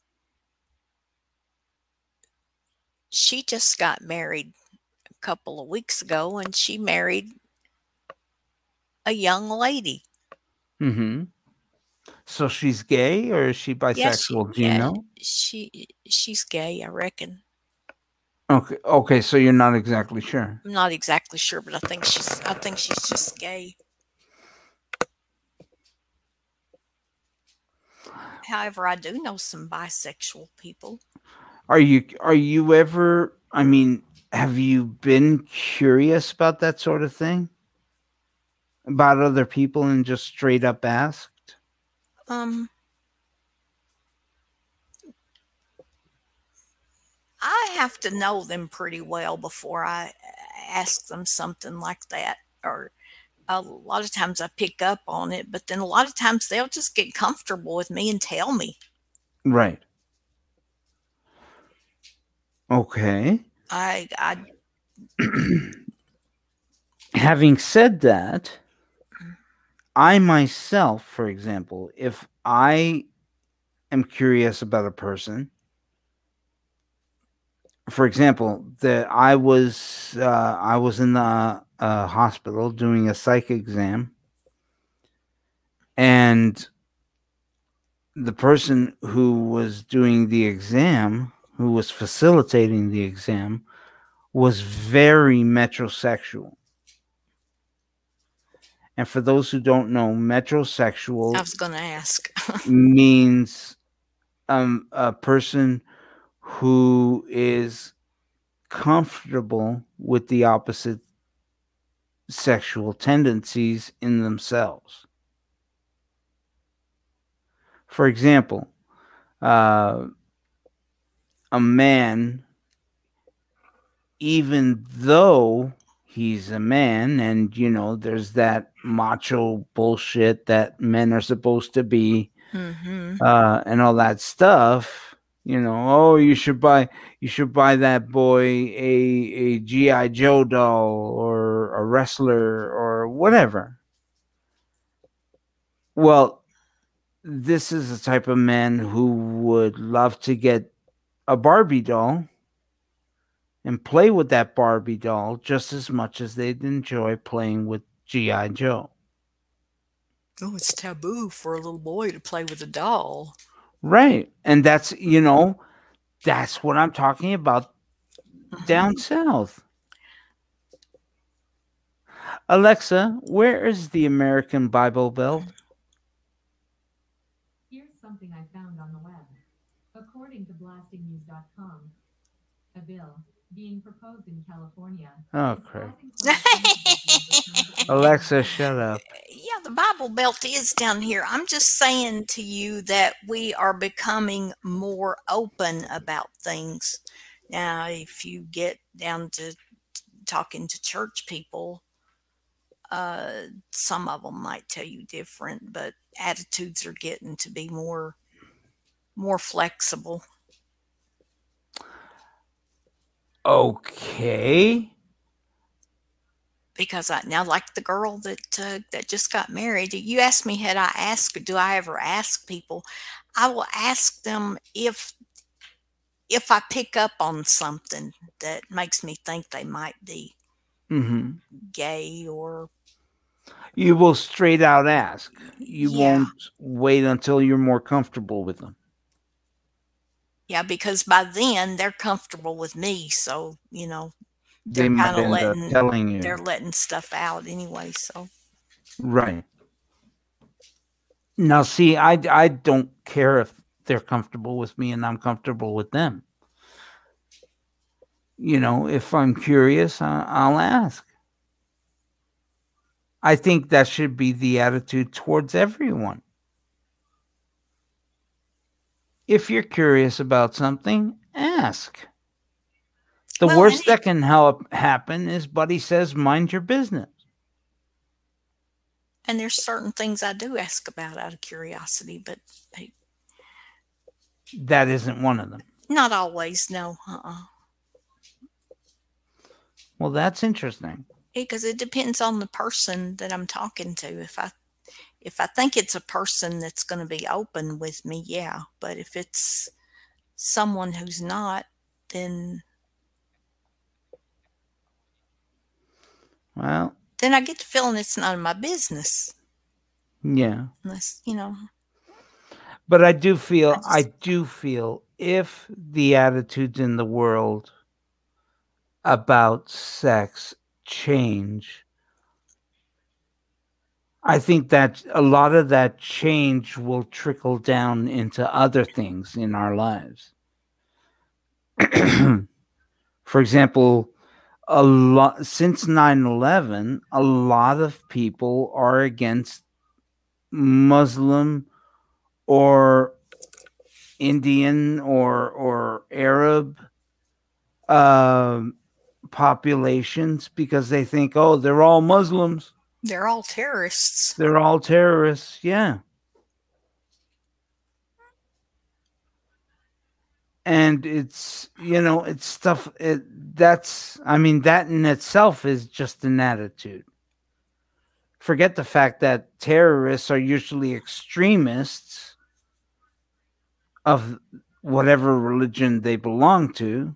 she just got married a couple of weeks ago, and she married a young lady. Mm-hmm. So she's gay or is she bisexual? Do you yeah, know? She she's gay, I reckon. Okay. Okay. So you're not exactly sure. I'm not exactly sure, but I think she's I think she's just gay. However, I do know some bisexual people. Are you are you ever? I mean, have you been curious about that sort of thing? About other people and just straight up asked? Um I have to know them pretty well before I ask them something like that. Or a lot of times I pick up on it, but then a lot of times they'll just get comfortable with me and tell me. Right. Okay. I I Having said that, I myself, for example, if I am curious about a person, for example, that I was uh, I was in the uh, hospital doing a psych exam, and the person who was doing the exam, who was facilitating the exam, was very metrosexual. And for those who don't know, metrosexual I was going to ask. means um, a person who is comfortable with the opposite sexual tendencies in themselves. For example, uh, a man, even though he's a man, and you know, there's that macho bullshit that men are supposed to be, hmm uh, and all that stuff. You know, oh, you should buy, you should buy that boy a a GI Joe doll or a wrestler or whatever. Well, this is the type of man who would love to get a Barbie doll and play with that Barbie doll just as much as they'd enjoy playing with GI Joe. Oh, it's taboo for a little boy to play with a doll. Right. And that's, you know, that's what I'm talking about mm-hmm. down south. Alexa, where is the American Bible Belt? Here's something I found on the web. According to blastingnews.com, a bill being proposed in California. Oh, crap. causing controversy over Alexa, shut up. Yeah, the Bible Belt is down here. I'm just saying to you that we are becoming more open about things. Now, if you get down to talking to church people, uh, some of them might tell you different, but attitudes are getting to be more more flexible. Okay. because I now like the girl that uh, that just got married. You asked me had I asked do I ever ask people? I will ask them if if I pick up on something that makes me think they might be mm-hmm. gay or You will straight out ask. You Yeah. won't wait until you're more comfortable with them. Yeah because by then they're comfortable with me so you know They they're might kind of letting telling you. they're letting stuff out anyway so Right. Now, see, I I don't care if they're comfortable with me and I'm comfortable with them. You know, if I'm curious, I, I'll ask. I think that should be the attitude towards everyone. If you're curious about something, ask. The Well, worst that can help happen is Buddy says, "Mind your business." and there's certain things I do ask about out of curiosity but hey, That isn't one of them. not always no uh-uh. Well, that's interesting. because it depends on the person that I'm talking to. If I if I think it's a person that's going to be open with me, yeah. But if it's someone who's not, then Well, then I get the feeling it's none of my business. yeah. Unless you know, But I do feel, I I, do feel if the attitudes in the world about sex change, I think that a lot of that change will trickle down into other things in our lives. For example, a lot since 9-11 a lot of people are against muslim or indian or or arab um populations because they think, oh, they're all Muslims. They're all terrorists. They're all terrorists. Yeah. And it's, you know, it's stuff it, that's, I mean, that in itself is just an attitude. Forget the fact that terrorists are usually extremists of whatever religion they belong to.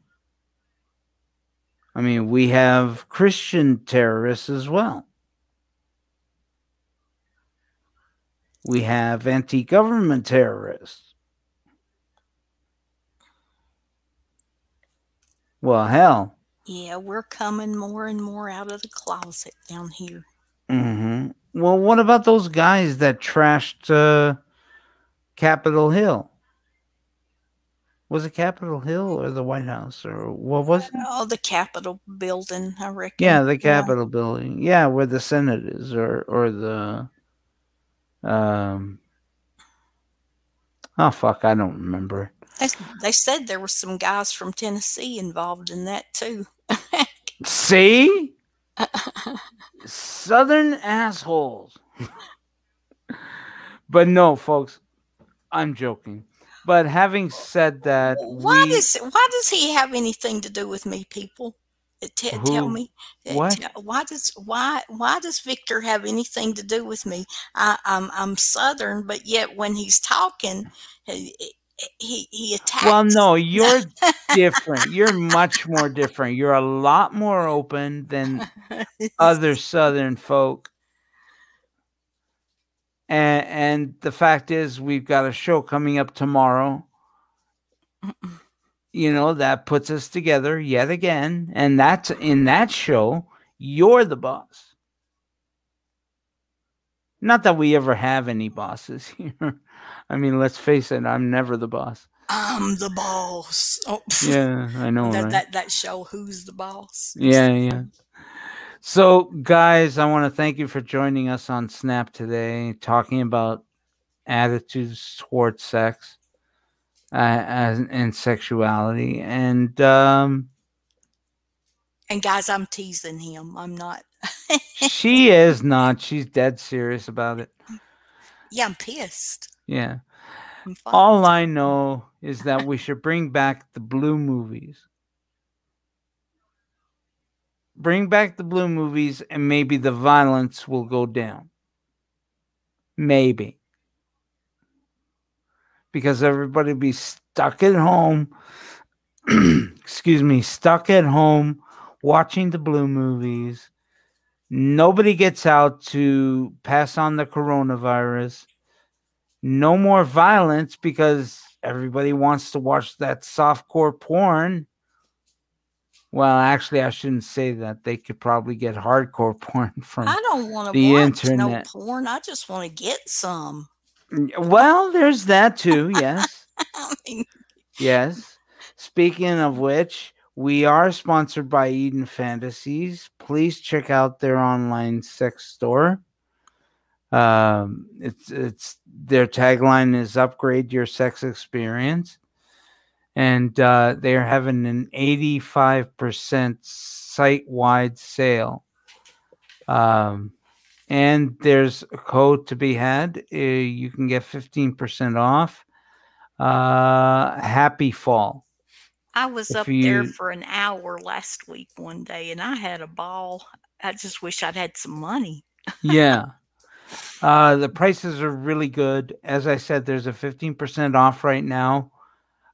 I mean, we have Christian terrorists as well. We have anti government terrorists. Well, hell. Yeah, we're coming more and more out of the closet down here. Mm-hmm. Well, what about those guys that trashed uh, Capitol Hill? Was it Capitol Hill or the White House or what was it? Oh, the Capitol building, I reckon. Yeah, the Capitol building. Yeah, where the Senate is, or or the um. Oh fuck! I don't remember. They, they said there were some guys from Tennessee involved in that too. See, Southern assholes. but no, folks, I'm joking. But having said that, why we, does why does he have anything to do with me, people? Uh, te- tell me Uh, What? te- why does why why does Victor have anything to do with me? I, I'm I'm Southern, but yet when he's talking, he he, he attacks. well, no, you're different. You're much more different. You're a lot more open than other Southern folk. And, and the fact is, we've got a show coming up tomorrow. You know, that puts us together yet again. And that's in that show, you're the boss. Not that we ever have any bosses here. I mean, let's face it, I'm never the boss. I'm the boss. Oh, Yeah, I know. that, right? that that show, who's the boss? Yeah, yeah. So, guys, I want to thank you for joining us on Snap today, talking about attitudes towards sex uh, as, and sexuality. And um, And guys, I'm teasing him. I'm not. she is not. She's dead serious about it. Yeah, I'm pissed. Yeah. I'm. All I know is that we should bring back the blue movies. Bring back the blue movies, and maybe the violence will go down. Maybe. Because everybody be stuck at home. excuse me, stuck at home watching the blue movies. Nobody gets out to pass on the coronavirus no more violence because everybody wants to watch that softcore porn. Well, actually, I shouldn't say that. They could probably get hardcore porn from. I don't want to the watch no porn. I just want to get some. Well, there's that too. Yes. Yes. Speaking of which, we are sponsored by Eden Fantasies. Please check out their online sex store. Um, it's it's their tagline is upgrade your sex experience, and uh, they are having an eighty five percent site wide sale. Um, and there's a code to be had. Uh, you can get fifteen percent off. Uh, happy fall. I was If up there for an hour last week one day, and I had a ball. I just wish I'd had some money. yeah. Uh, the prices are really good. As I said, there's a 15% off right now.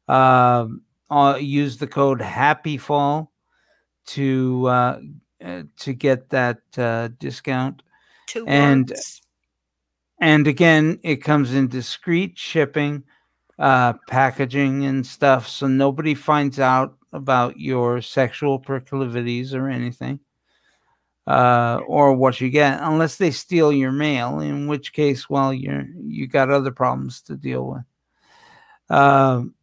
Um, uh, use the code Happy Fall to uh, uh, to get that uh, discount. Two And- words. And again, it comes in discreet shipping, uh, packaging, and stuff, so nobody finds out about your sexual proclivities or anything, uh, or what you get, unless they steal your mail. In which case, well, you're you got other problems to deal with. Um,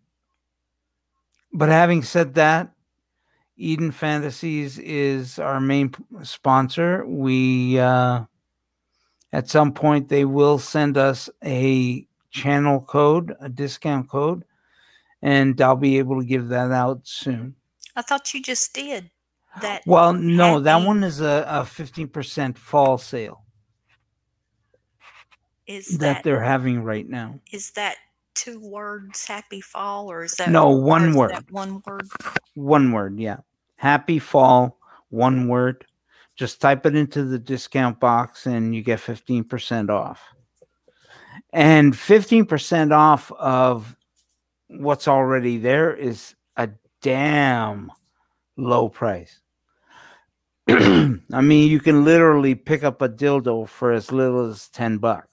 but having said that, Eden Fantasies is our main sponsor. We uh, at some point they will send us a channel code, a discount code, and I'll be able to give that out soon. I thought you just did that. Well, no, that one is a, a 15% fall sale Is that that they're having right now. is that two words? Happy fall, or is that No, one word. that one word. One word, yeah. Happy fall, one word. Just type it into the discount box and you get 15% off. And 15% off of what's already there is a damn low price. I mean, you can literally pick up a dildo for as little as 10 bucks.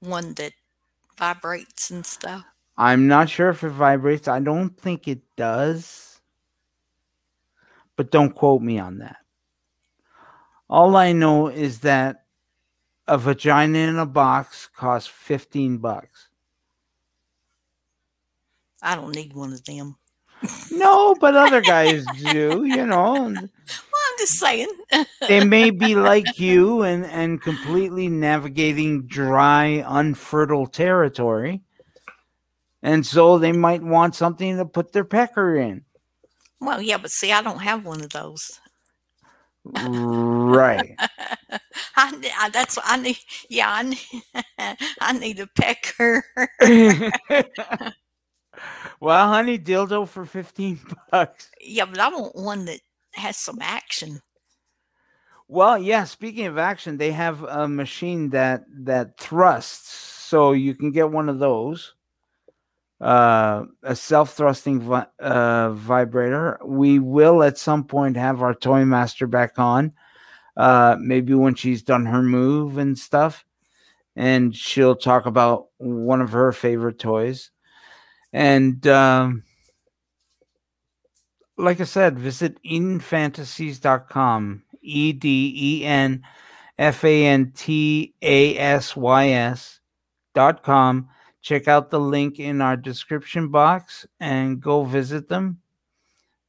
One that vibrates and stuff. I'm not sure if it vibrates. I don't think it does. But don't quote me on that. All I know is that a vagina in a box costs 15 bucks. I don't need one of them. No, but other guys do, you know. Well, I'm just saying. They may be like you and, and completely navigating dry, unfertile territory. And so they might want something to put their pecker in. Well, yeah, but see, I don't have one of those. Right. I, I that's what I need. Yeah, I need, I need a pecker. well, honey, dildo for 15 bucks. yeah, but I want one that has some action. Well, yeah, speaking of action, they have a machine that that thrusts, so you can get one of those. Uh, a self-thrusting vi- uh, vibrator. We will at some point have our toy master back on. Uh, maybe when she's done her move and stuff, and she'll talk about one of her favorite toys. And um, like I said, visit EdenFantasies.com. E D E N F A N T A S Y S dot com. Check out the link in our description box and go visit them.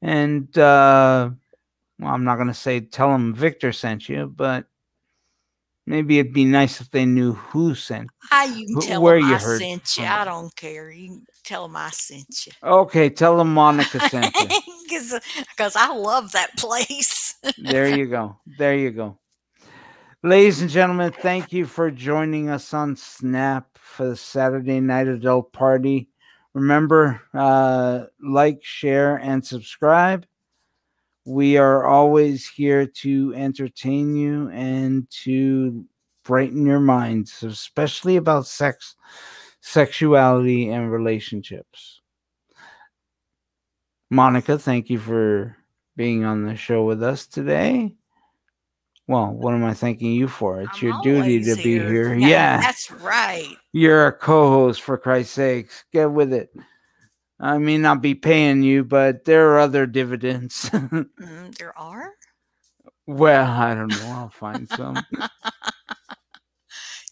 And uh, well, I'm not going to say tell them Victor sent you, but maybe it'd be nice if they knew who sent. Ah, you can tell where them you I heard sent you. from I don't care. You can tell them I sent you. Okay, tell them Monica sent you. Because I love that place. there you go. There you go. Ladies and gentlemen, thank you for joining us on Snap for the Saturday Night Adult Party. Remember, uh, like, share, and subscribe. We are always here to entertain you and to brighten your minds, especially about sex, sexuality, and relationships. Monica, thank you for being on the show with us today. Well, what am I thanking you for? It's I'm your duty to always be here. Yeah, Yeah, That's right. you're a co-host for Christ's sakes. Get with it. I may not be paying you, but there are other dividends. Mm, there are. well, I don't know. I'll find some.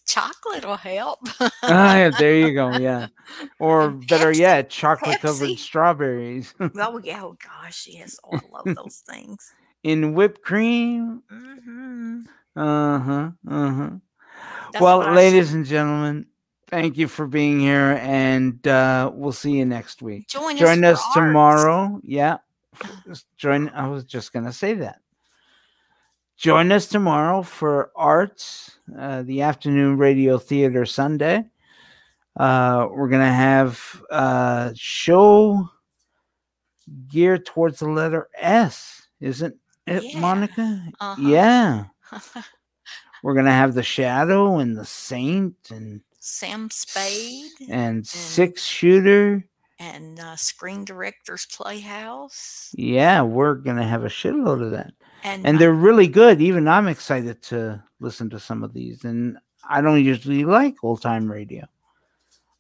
Chocolate will help. ah, yeah, there you go. Yeah. Or And better yet, chocolate covered strawberries oh, yeah. Oh, gosh. Yes. Oh, I love those things. In whipped cream. hmm Uh huh. Uh huh. Well, I ladies and gentlemen, thank you for being here, and uh, we'll see you next week. Join, Join us, us tomorrow. Yeah, join. I was just gonna say that. Join us tomorrow for Arts, uh, the afternoon radio theater Sunday. Uh, we're gonna have a show geared towards the letter S, isn't it, Yeah. Monica? Uh-huh. Yeah. We're gonna have the Shadow and the Saint and Sam Spade and Six Shooter. and uh, Screen Directors Playhouse. Yeah, we're gonna have a shitload of that, And, and they're really good. Even I'm excited to listen to some of these, and I don't usually like old time radio.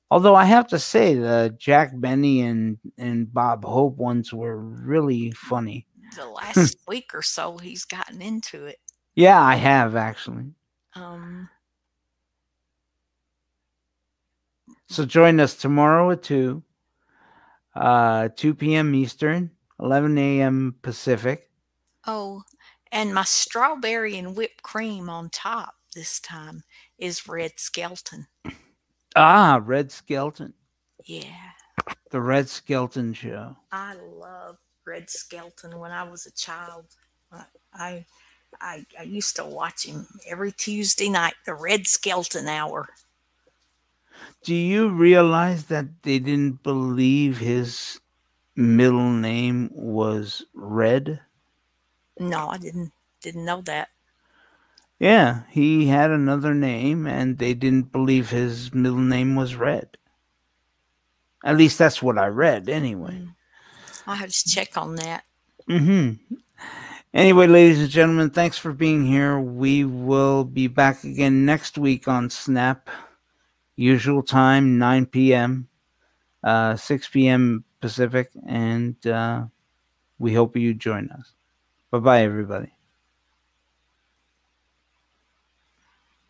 Although I have to say the Jack Benny and and Bob Hope ones were really funny. The last week or so, he's gotten into it. Yeah, I have actually. Um, So join us tomorrow at 2, uh, 2 p.m. Eastern, 11 a.m. Pacific. oh, and my strawberry and whipped cream on top this time is Red Skelton. Ah, Red Skelton. Yeah. The Red Skelton Show. I love Red Skelton when I was a child. I, I I used to watch him every Tuesday night, the Red Skelton Hour. Do you realize that they didn't believe his middle name was Red? No, I didn't didn't know that. Yeah, he had another name and they didn't believe his middle name was Red. At least that's what I read anyway. Mm. I have to check on that. Mm-hmm. Anyway, ladies and gentlemen, thanks for being here. We will be back again next week on Snap. Usual time, 9 p.m., uh, 6 p.m. Pacific, and uh, we hope you join us. Bye bye, everybody.